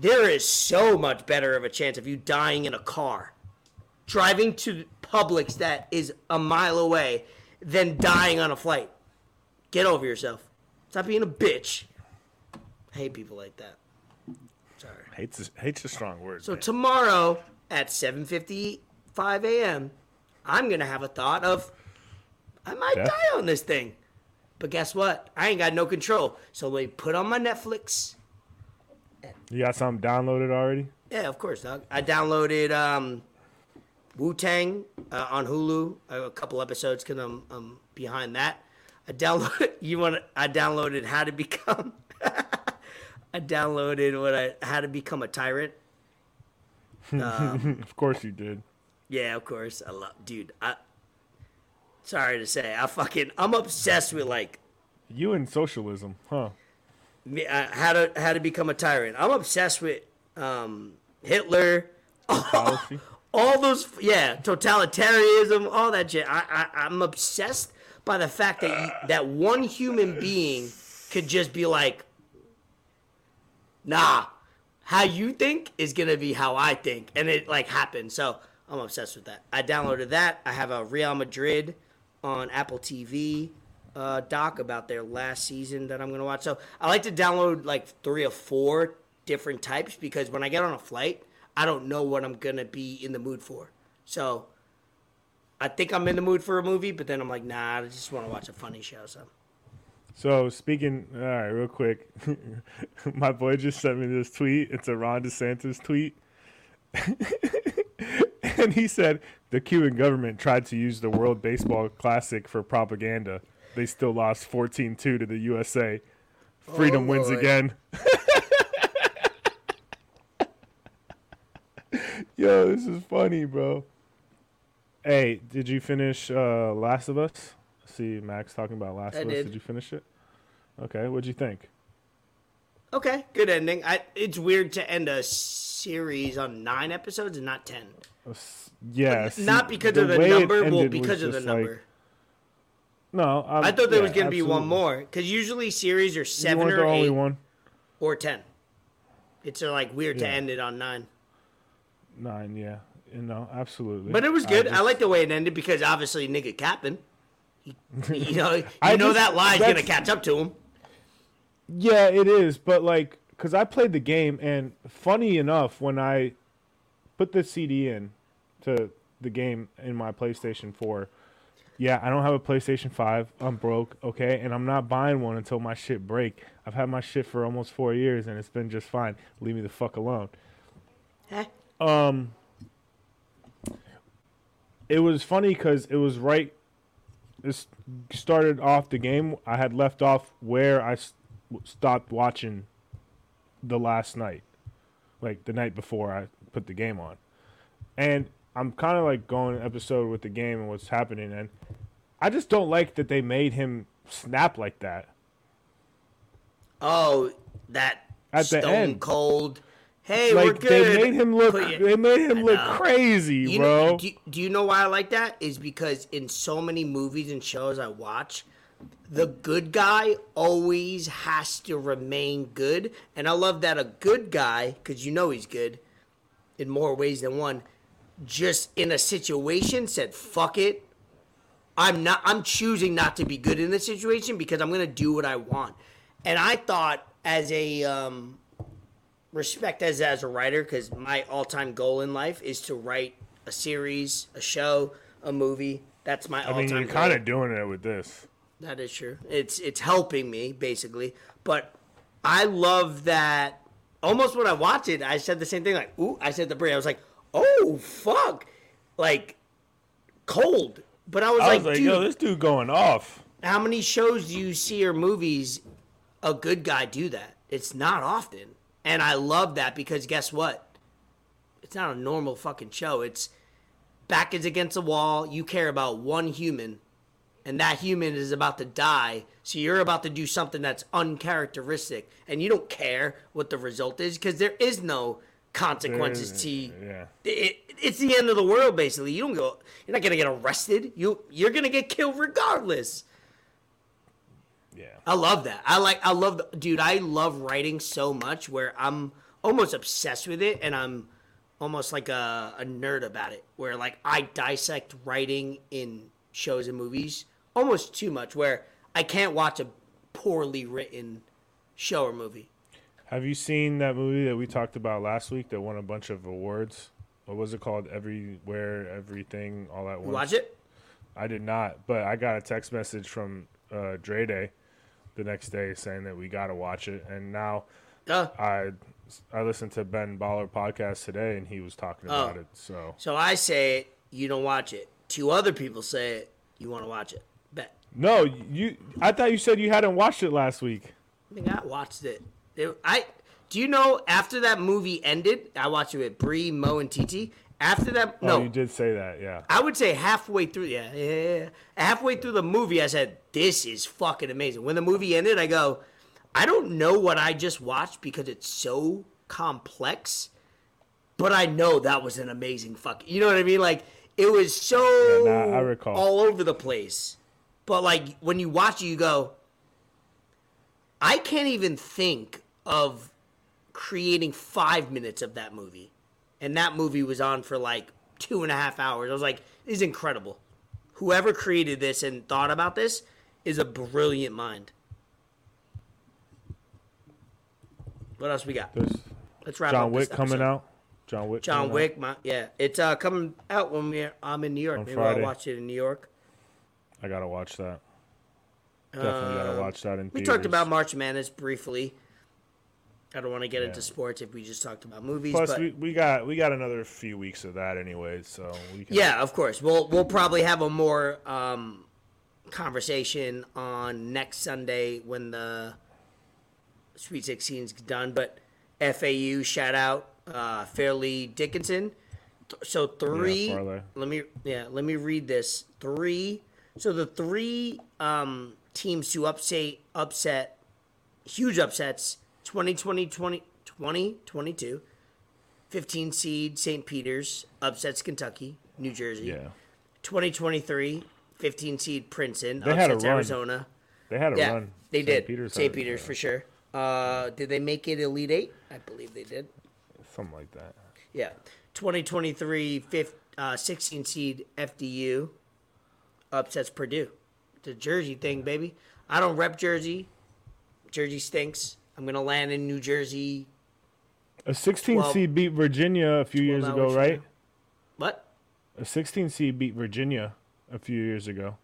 there is so much better of a chance of you dying in a car, driving to Publix that is a mile away, than dying on a flight. Get over yourself. Stop being a bitch. I hate people like that. Sorry. hate's hate's a strong word. So man. tomorrow at 7:55 a.m., I'm gonna have a thought of I might Death? die on this thing. But guess what? I ain't got no control. So let me put on my Netflix. You got something downloaded already? Yeah, of course, dog. I downloaded um, Wu Tang uh, on Hulu. A couple episodes because I'm, I'm behind that. I downloaded. (laughs) You want? I downloaded How to Become. (laughs) I downloaded what I How to Become a Tyrant. (laughs) of course you did. Yeah, of course. I love, dude. I sorry to say, I fucking, I'm obsessed with like You and socialism, huh? Me, uh, how to how to become a tyrant. I'm obsessed with um, Hitler, (laughs) all those, yeah, totalitarianism, all that shit. I, I I'm obsessed by the fact that you, that one human being could just be like, nah, how you think is gonna be how I think, and it like happened. So I'm obsessed with that. I downloaded that. I have a Real Madrid on Apple TV uh, doc about their last season that I'm gonna watch. So I like to download like three or four different types because when I get on a flight, I don't know what I'm gonna be in the mood for. So I think I'm in the mood for a movie, but then I'm like, nah, I just want to watch a funny show. So So speaking, all right, real quick, (laughs) my boy just sent me this tweet. It's a Ron DeSantis tweet, (laughs) and he said the Cuban government tried to use the World Baseball Classic for propaganda. They still lost 14-2 to the USA. Freedom Oh, wins Lord. again. (laughs) Yo, this is funny, bro. Hey, did you finish uh, Last of Us? See Max talking about Last I of Us. did. Did you finish it? Okay, what'd you think? Okay, good ending. I, it's weird to end a series on nine episodes and not ten. Yeah, see, not because the of the number, well, because of the just like- number. No, um, I thought there yeah, was going to be one more because usually series are seven or eight one? or ten. It's uh, like weird to end it on nine, Nine, yeah. You know, absolutely. but it was good. I, just- like the way it ended because obviously nigga capping. You know, (laughs) you I know just- that lie's gonna catch up to him. Yeah, it is, but like, cause I played the game, and funny enough, when I put the CD in to the game in my PlayStation Four, yeah, I don't have a PlayStation Five. I'm broke, okay, and I'm not buying one until my shit break. I've had my shit for almost four years, and it's been just fine. Leave me the fuck alone. Eh? it was funny because it was right. This started off the game. I had left off where I s- stopped watching the last night, like the night before I put the game on, and I'm kind of like going episode with the game and what's happening, and I just don't like that they made him snap like that. Oh, that At the stone end. cold. Hey, we're good. they made him look, you- they made him look crazy, You bro. know, do, do you know why I like that? Is because in so many movies and shows I watch, the good guy always has to remain good. And I love that a good guy, because you know he's good in more ways than one, just in a situation said, fuck it. I'm not I'm choosing not to be good in this situation because I'm gonna do what I want. And I thought as a um respect as as a writer because my all-time goal in life is to write a series, a show, a movie. That's my I all-time. mean, you're kind of doing it with this. That is true. It's it's helping me basically, but I love that. Almost when I watched it, I said the same thing. Like, ooh, I said the Bree. I was like, oh fuck, like cold. But I was I like, like, dude, yo, this dude going off. how many shows do you see or movies a good guy do that? It's not often. And I love that because guess what? It's not a normal fucking show. It's back is against the wall. You care about one human, and that human is about to die. So you're about to do something that's uncharacteristic, and you don't care what the result is because there is no consequences mm, to Yeah. it, it's the end of the world basically. You don't go you're not gonna get arrested. You you're gonna get killed regardless. Yeah. i love that. I like i love the, dude i love writing so much where i'm almost obsessed with it and i'm almost like a, a nerd about it. Where like i dissect writing in shows and movies almost too much where i can't watch a poorly written show or movie Have you seen that movie that we talked about last week that won a bunch of awards? What was it called? Everywhere, everything, all at once. you watch it I did not, but I got a text message from uh, Dre Day the next day saying that we got to watch it, and now uh, I I listened to Ben Baller podcast today, and he was talking Oh. about it. So so i say it you don't watch it two other people say it you want to watch it bet no, you. I thought you said you hadn't watched it last week. I think I watched it. It- I do you know after that movie ended, I watched it with Bree, Mo, and TT. After that, Oh, no, you did say that, yeah. I would say halfway through. Yeah, yeah, yeah, yeah. halfway through the movie, I said, "This is fucking amazing." When the movie ended, I go, "I don't know what I just watched because it's so complex." But I know that was an amazing fuck." You know what I mean? Like it was so Yeah, nah, I recall. all over the place. But like when you watch it, you go, I can't even think of creating five minutes of that movie. And that movie was on for like two and a half hours. I was like, this is incredible. Whoever created this and thought about this is a brilliant mind. What else we got? There's Let's wrap John up Wick coming out. John Wick. John out. Wick, my, yeah, it's uh, coming out when we I'm in New York. On Maybe Friday. I'll watch it in New York. I gotta watch that. Definitely gotta watch that in. We theaters. talked about March Madness briefly. I don't want to get Yeah. into sports if we just talked about movies. Plus, but we, we got we got another few weeks of that anyway, so we can. yeah, of course, we'll we'll probably have a more um, conversation on next Sunday when the Sweet 16's done. But FAU shout out uh, Fairleigh Dickinson. So three. Farley. let me yeah. Let me read this. Three So the three um, teams to upset upset huge upsets 2020 20, 2022 15 seed St. Peter's upsets Kentucky, New Jersey. Yeah, 2023 15 seed Princeton They had a upsets run. Arizona. they had a Yeah, run. they St. did. Peter's St. Peter's for sure. Uh, did they make it Elite Eight? I believe they did. something like that. Yeah. 2023 fifth, uh, 16 seed FDU upsets Purdue. The Jersey thing, baby. I don't rep Jersey. Jersey stinks. I'm going to land in New Jersey. A 16 Well, seed beat Virginia a few years ago, right? What? A 16 seed beat Virginia a few years ago.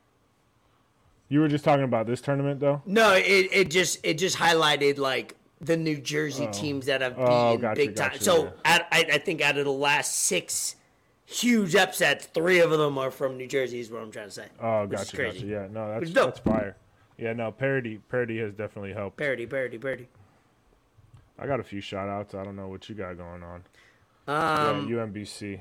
You were just talking about this tournament, though. No, it, it just it just highlighted like the New Jersey oh. teams that have oh, beaten Oh, gotcha, big time. gotcha, so yeah. out, I, I think out of the last six huge upsets, three of them are from New Jersey. Is what I'm trying to say. Oh, gotcha, crazy. gotcha. Yeah, no, that's Which is dope. that's fire. Yeah, no, parody parody has definitely helped. Parody, parody, parody. I got a few shout outs. I don't know what you got going on. Um, yeah, UMBC.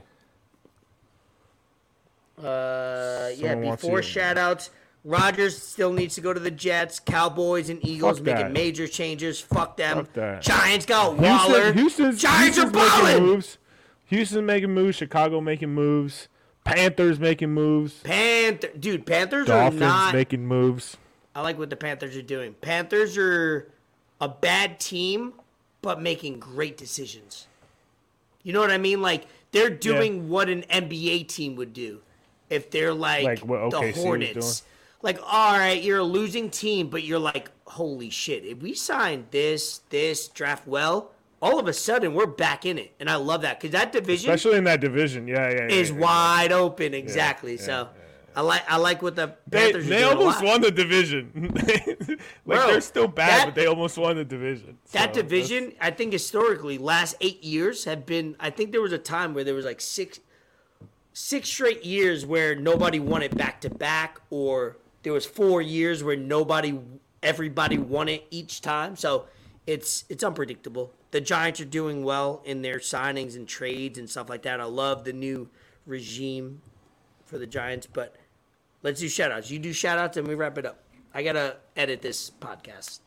Uh, yeah, before shout outs, Rodgers still needs to go to the Jets. Cowboys and Eagles Fuck making that. major changes. Fuck them. Fuck that. Giants got Waller. Houston, Houston's, Giants Houston's are balling. moves. Houston making moves. Chicago making moves. Panthers making moves. Panther, dude, Panthers are Dolphins not. making moves. I like what the Panthers are doing. Panthers are a bad team, but making great decisions. You know what I mean? Like they're doing what an NBA team would do if they're like, Like the Hornets. Like, all right, you're a losing team, but you're like, holy shit! If we sign this, this draft well, all of a sudden we're back in it, and I love that because that division Especially in that division. Yeah, yeah. yeah is yeah. wide open. Exactly. yeah, so. I like I like what the They, Panthers they a almost won the division. (laughs) like Bro, they're still bad, that- but they almost won the division. That division, I think historically, last eight years have been. I think there was a time where there was like six, six straight years where nobody won it back to back, or there was four years where nobody, everybody won it each time. So it's it's unpredictable. The Giants are doing well in their signings and trades and stuff like that. I love the new regime for the Giants, but let's do shout outs. You do shout outs and we wrap it up. I gotta edit this podcast.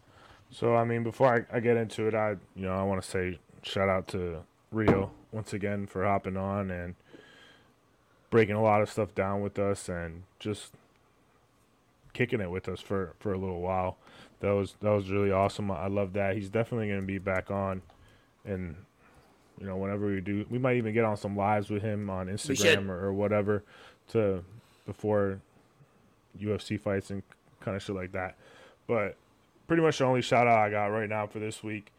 So I mean, before I, I get into it, I you know I want to say shout out to Rio once again for hopping on and breaking a lot of stuff down with us and just kicking it with us for for a little while. That was that was really awesome. I love that. He's definitely going to be back on, and you know whenever we do, we might even get on some lives with him on. Instagram or, or whatever to before UFC fights and kind of shit like that. But pretty much the only shout out I got right now for this week.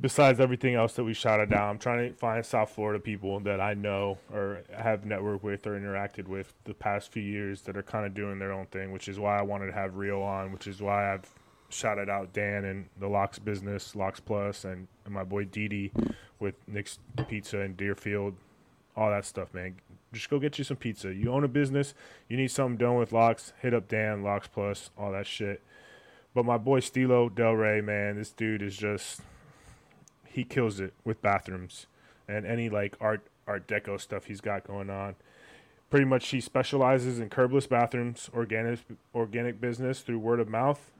Besides everything else that we shouted down, I'm trying to find South Florida people that I know or have networked with or interacted with the past few years that are kind of doing their own thing, which is why I wanted to have Rio on, which is why I've shouted out Dan and the Locks business, Locks Plus, and, and my boy Didi with Nick's Pizza and Deerfield, all that stuff, man. Just go get you some pizza. You own a business, you need something done with locks, hit up Dan, Locks Plus, all that shit. But my boy Stilo Del Rey, man, this dude is just he kills it with bathrooms and any like art art deco stuff he's got going on. Pretty much he specializes in curbless bathrooms, organic organic business through word of mouth.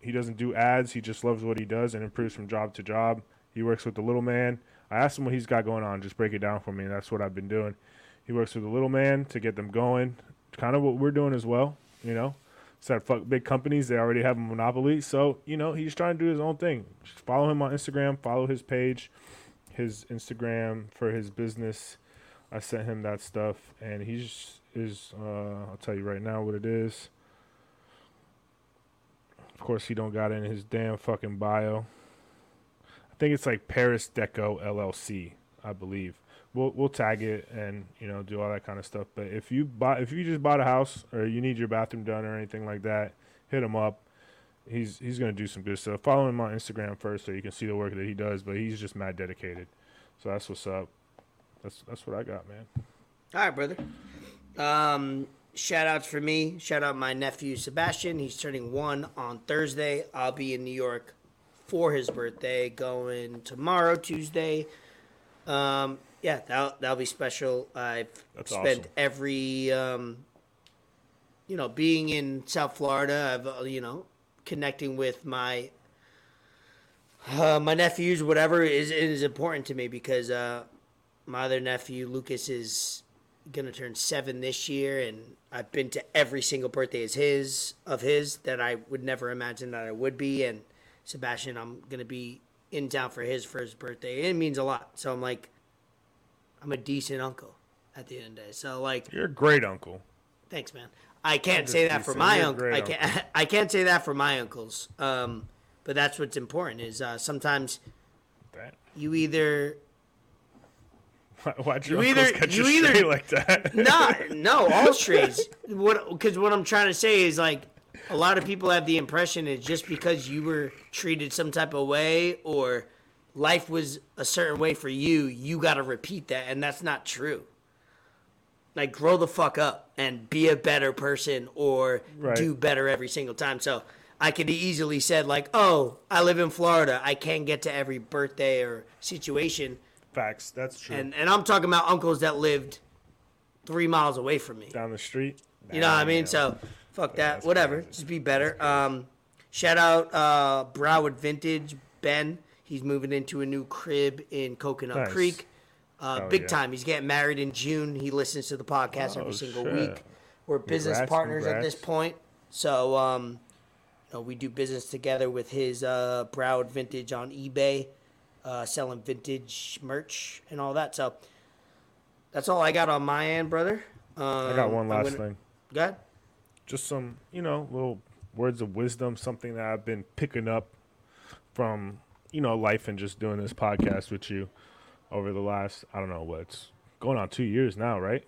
He doesn't do ads, he just loves what he does and improves from job to job. He works with the little man. I asked him what he's got going on, just break it down for me, and that's what I've been doing. He works with the little man to get them going. Kind of what we're doing as well, you know. Said fuck big companies, they already have a monopoly. So, you know, he's trying to do his own thing. Just follow him on Instagram, follow his page, his Instagram for his business. I sent him that stuff and he's is uh I'll tell you right now what it is. Of course he don't got in his damn fucking bio. I think it's like Paris Deco LLC, I believe. We'll we'll tag it and you know do all that kind of stuff. But if you buy if you just bought a house or you need your bathroom done or anything like that, hit him up. He's he's gonna do some good stuff. Follow him on Instagram first so you can see the work that he does. But he's just mad dedicated. So that's what's up. That's that's what I got, man. All right, brother. Um, shout outs for me. Shout out my nephew Sebastian. He's turning one on Thursday. I'll be in New York for his birthday. Going tomorrow, Tuesday. Um, yeah, that'll that'll be special. I've That's spent awesome. every um, you know, being in South Florida, I've uh, you know, connecting with my uh, my nephews, whatever is is important to me because uh, my other nephew Lucas is gonna turn seven this year, and I've been to every single birthday is his of his that I would never imagine that I would be, and Sebastian, I'm gonna be in town for his first birthday. It means a lot, so I'm like, I'm a decent uncle at the end of the day. So like, You're a great uncle. Thanks, man. I can't say that for my uncle. I can't. (laughs) I can't say that for my uncles. Um, but that's what's important. Is uh, sometimes That. you either Why- Why'd your You either- cut you either- like that? (laughs) no, no, all (laughs) strays. What? Because what I'm trying to say is like a lot of people have the impression is just because you were treated some type of way or life was a certain way for you, you got to repeat that, and that's not true. Like grow the fuck up and be a better person or Right. do better every single time. So I could easily said like, "Oh, I live in Florida. I can't get to every birthday or situation." Facts. That's true. And and I'm talking about uncles that lived 3 miles away from me. Down the street. You know what I mean? So fuck that. that's Whatever. crazy. Just be better. Um, shout out uh, Broward Vintage Ben. He's moving into a new crib in Coconut Nice. Creek. Uh, big yeah. time. He's getting married in June. He listens to the podcast Oh, every single shit. week. We're business Congrats, partners at this point. So um, you know, we do business together with his uh, Broward Vintage on eBay, uh, selling vintage merch and all that. So that's all I got on my end, brother. Um, I got one last gonna- thing. Go ahead. Just some, you know, little words of wisdom, something that I've been picking up from, you know, life and just doing this podcast with you over the last, I don't know, what's going on two years now, right?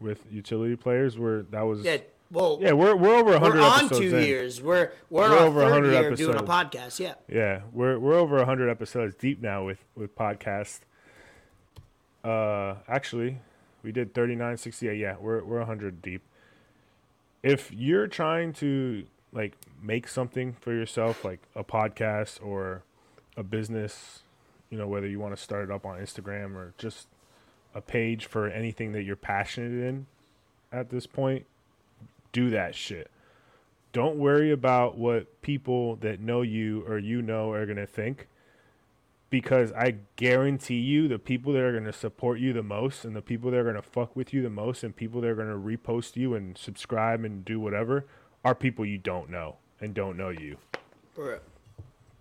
With utility players, where that was, Yeah, well, yeah, we're we're over we're hundred on episodes two in. years. We're we're, We're over third 100 year of doing a podcast. Yeah, Yeah, we're we're over hundred episodes deep now with with podcast. Uh, actually, we did thirty nine sixty eight. Yeah, we're we're hundred deep. If you're trying to like make something for yourself, like a podcast or a business, you know, whether you want to start it up on Instagram or just a page for anything that you're passionate in, at this point, do that shit don't worry about what people that know you or you know are going to think because I guarantee you the people that are going to support you the most and the people that are going to fuck with you the most and people that are going to repost you and subscribe and do whatever are people you don't know and don't know you.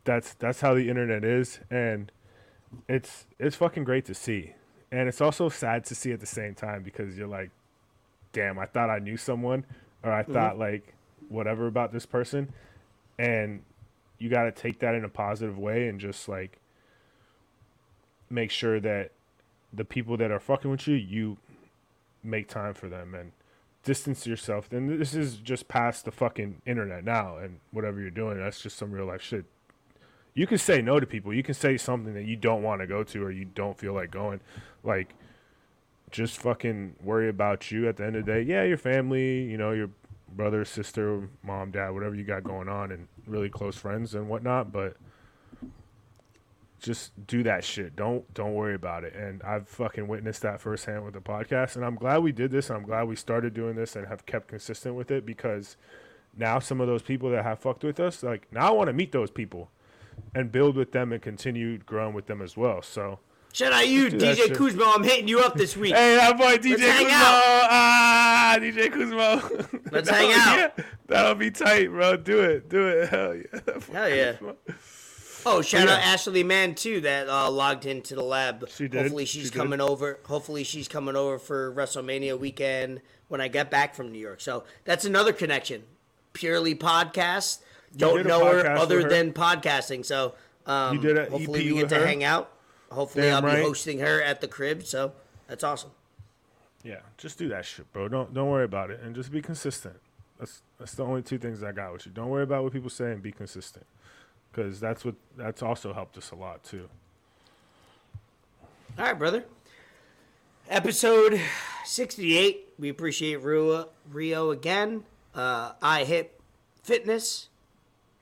That's that's how the internet is and it's it's fucking great to see. And it's also sad to see at the same time because you're like damn, I thought I knew someone or I mm-hmm. thought like whatever about this person. And you got to take that in a positive way and just like make sure that the people that are fucking with you you make time for them and distance yourself. Then this is just past the fucking internet now and whatever you're doing. That's just some real life shit you can say no to people you can say something that you don't want to go to or you don't feel like going like just fucking worry about you at the end of the day yeah your family you know your brother, sister, mom, dad, whatever you got going on, and really close friends and whatnot. But just do that shit. Don't don't worry about it. And I've fucking witnessed that firsthand with the podcast. And I'm glad we did this. I'm glad we started doing this and have kept consistent with it because now some of those people that have fucked with us, like now I want to meet those people and build with them and continue growing with them as well. So Shout out you, DJ. Kuzma. I'm hitting you up this week. Hey, that boy DJ Let's out. Ah, DJ Kuzmo. Let's (laughs) hang out. (laughs) yeah, that'll be tight, bro. Do it. Do it. (laughs) Hell yeah. Hell yeah. Oh, shout Yeah. out Ashley Mann too that uh, logged into the lab. She did. Hopefully She she's did. coming over. Hopefully she's coming over for WrestleMania weekend when I get back from New York. So that's another connection. Purely podcast. Don't know her other her? than podcasting. So um, You did a hopefully EP we get to her? hang out. Hopefully Damn I'll be right. hosting her at the crib. So that's awesome. Yeah, just do that shit, bro. Don't don't worry about it and just be consistent. That's that's the only two things I got with you. Don't worry about what people say and be consistent. Cuz that's what that's also helped us a lot too. All right, brother. Episode 68. We appreciate Rio, Rio again. Uh, I hit fitness.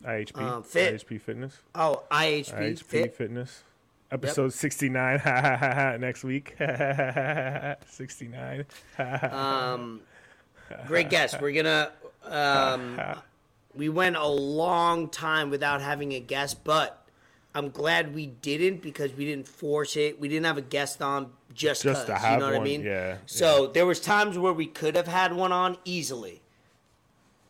IHP Um, fit. IHP fitness. Oh, IHP, IHP fit. fitness. Episode 69 ha, ha, ha, ha, next week. (laughs) 69. (laughs) Um, great guest. We're gonna. Um, (laughs) we went a long time without having a guest, but I'm glad we didn't because we didn't force it. We didn't have a guest on just Just to because. have You know what I mean? yeah, So there was times where we could have had one on easily,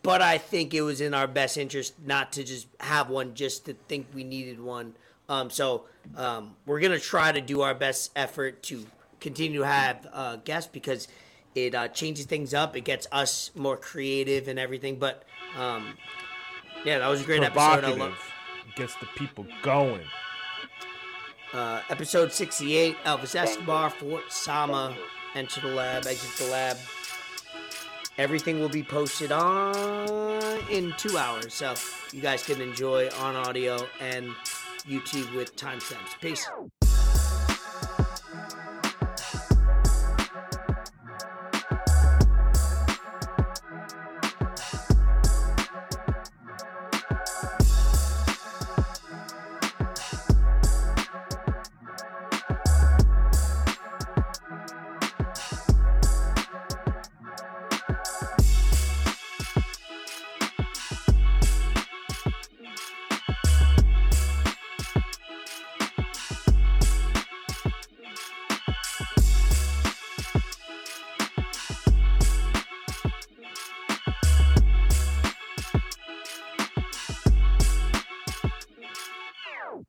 but I think it was in our best interest not to just have one just to think we needed one. Um, so um, we're gonna try to do our best effort to continue to have uh, guests because it uh, changes things up. It gets us more creative and everything. But um, yeah, that was a great episode. I love Gets the people going. uh, episode 68. Elvis Escobar, Fort Sama, enter the lab, exit the lab. Everything will be posted on in two hours, so you guys can enjoy on audio and YouTube with timestamps. Peace.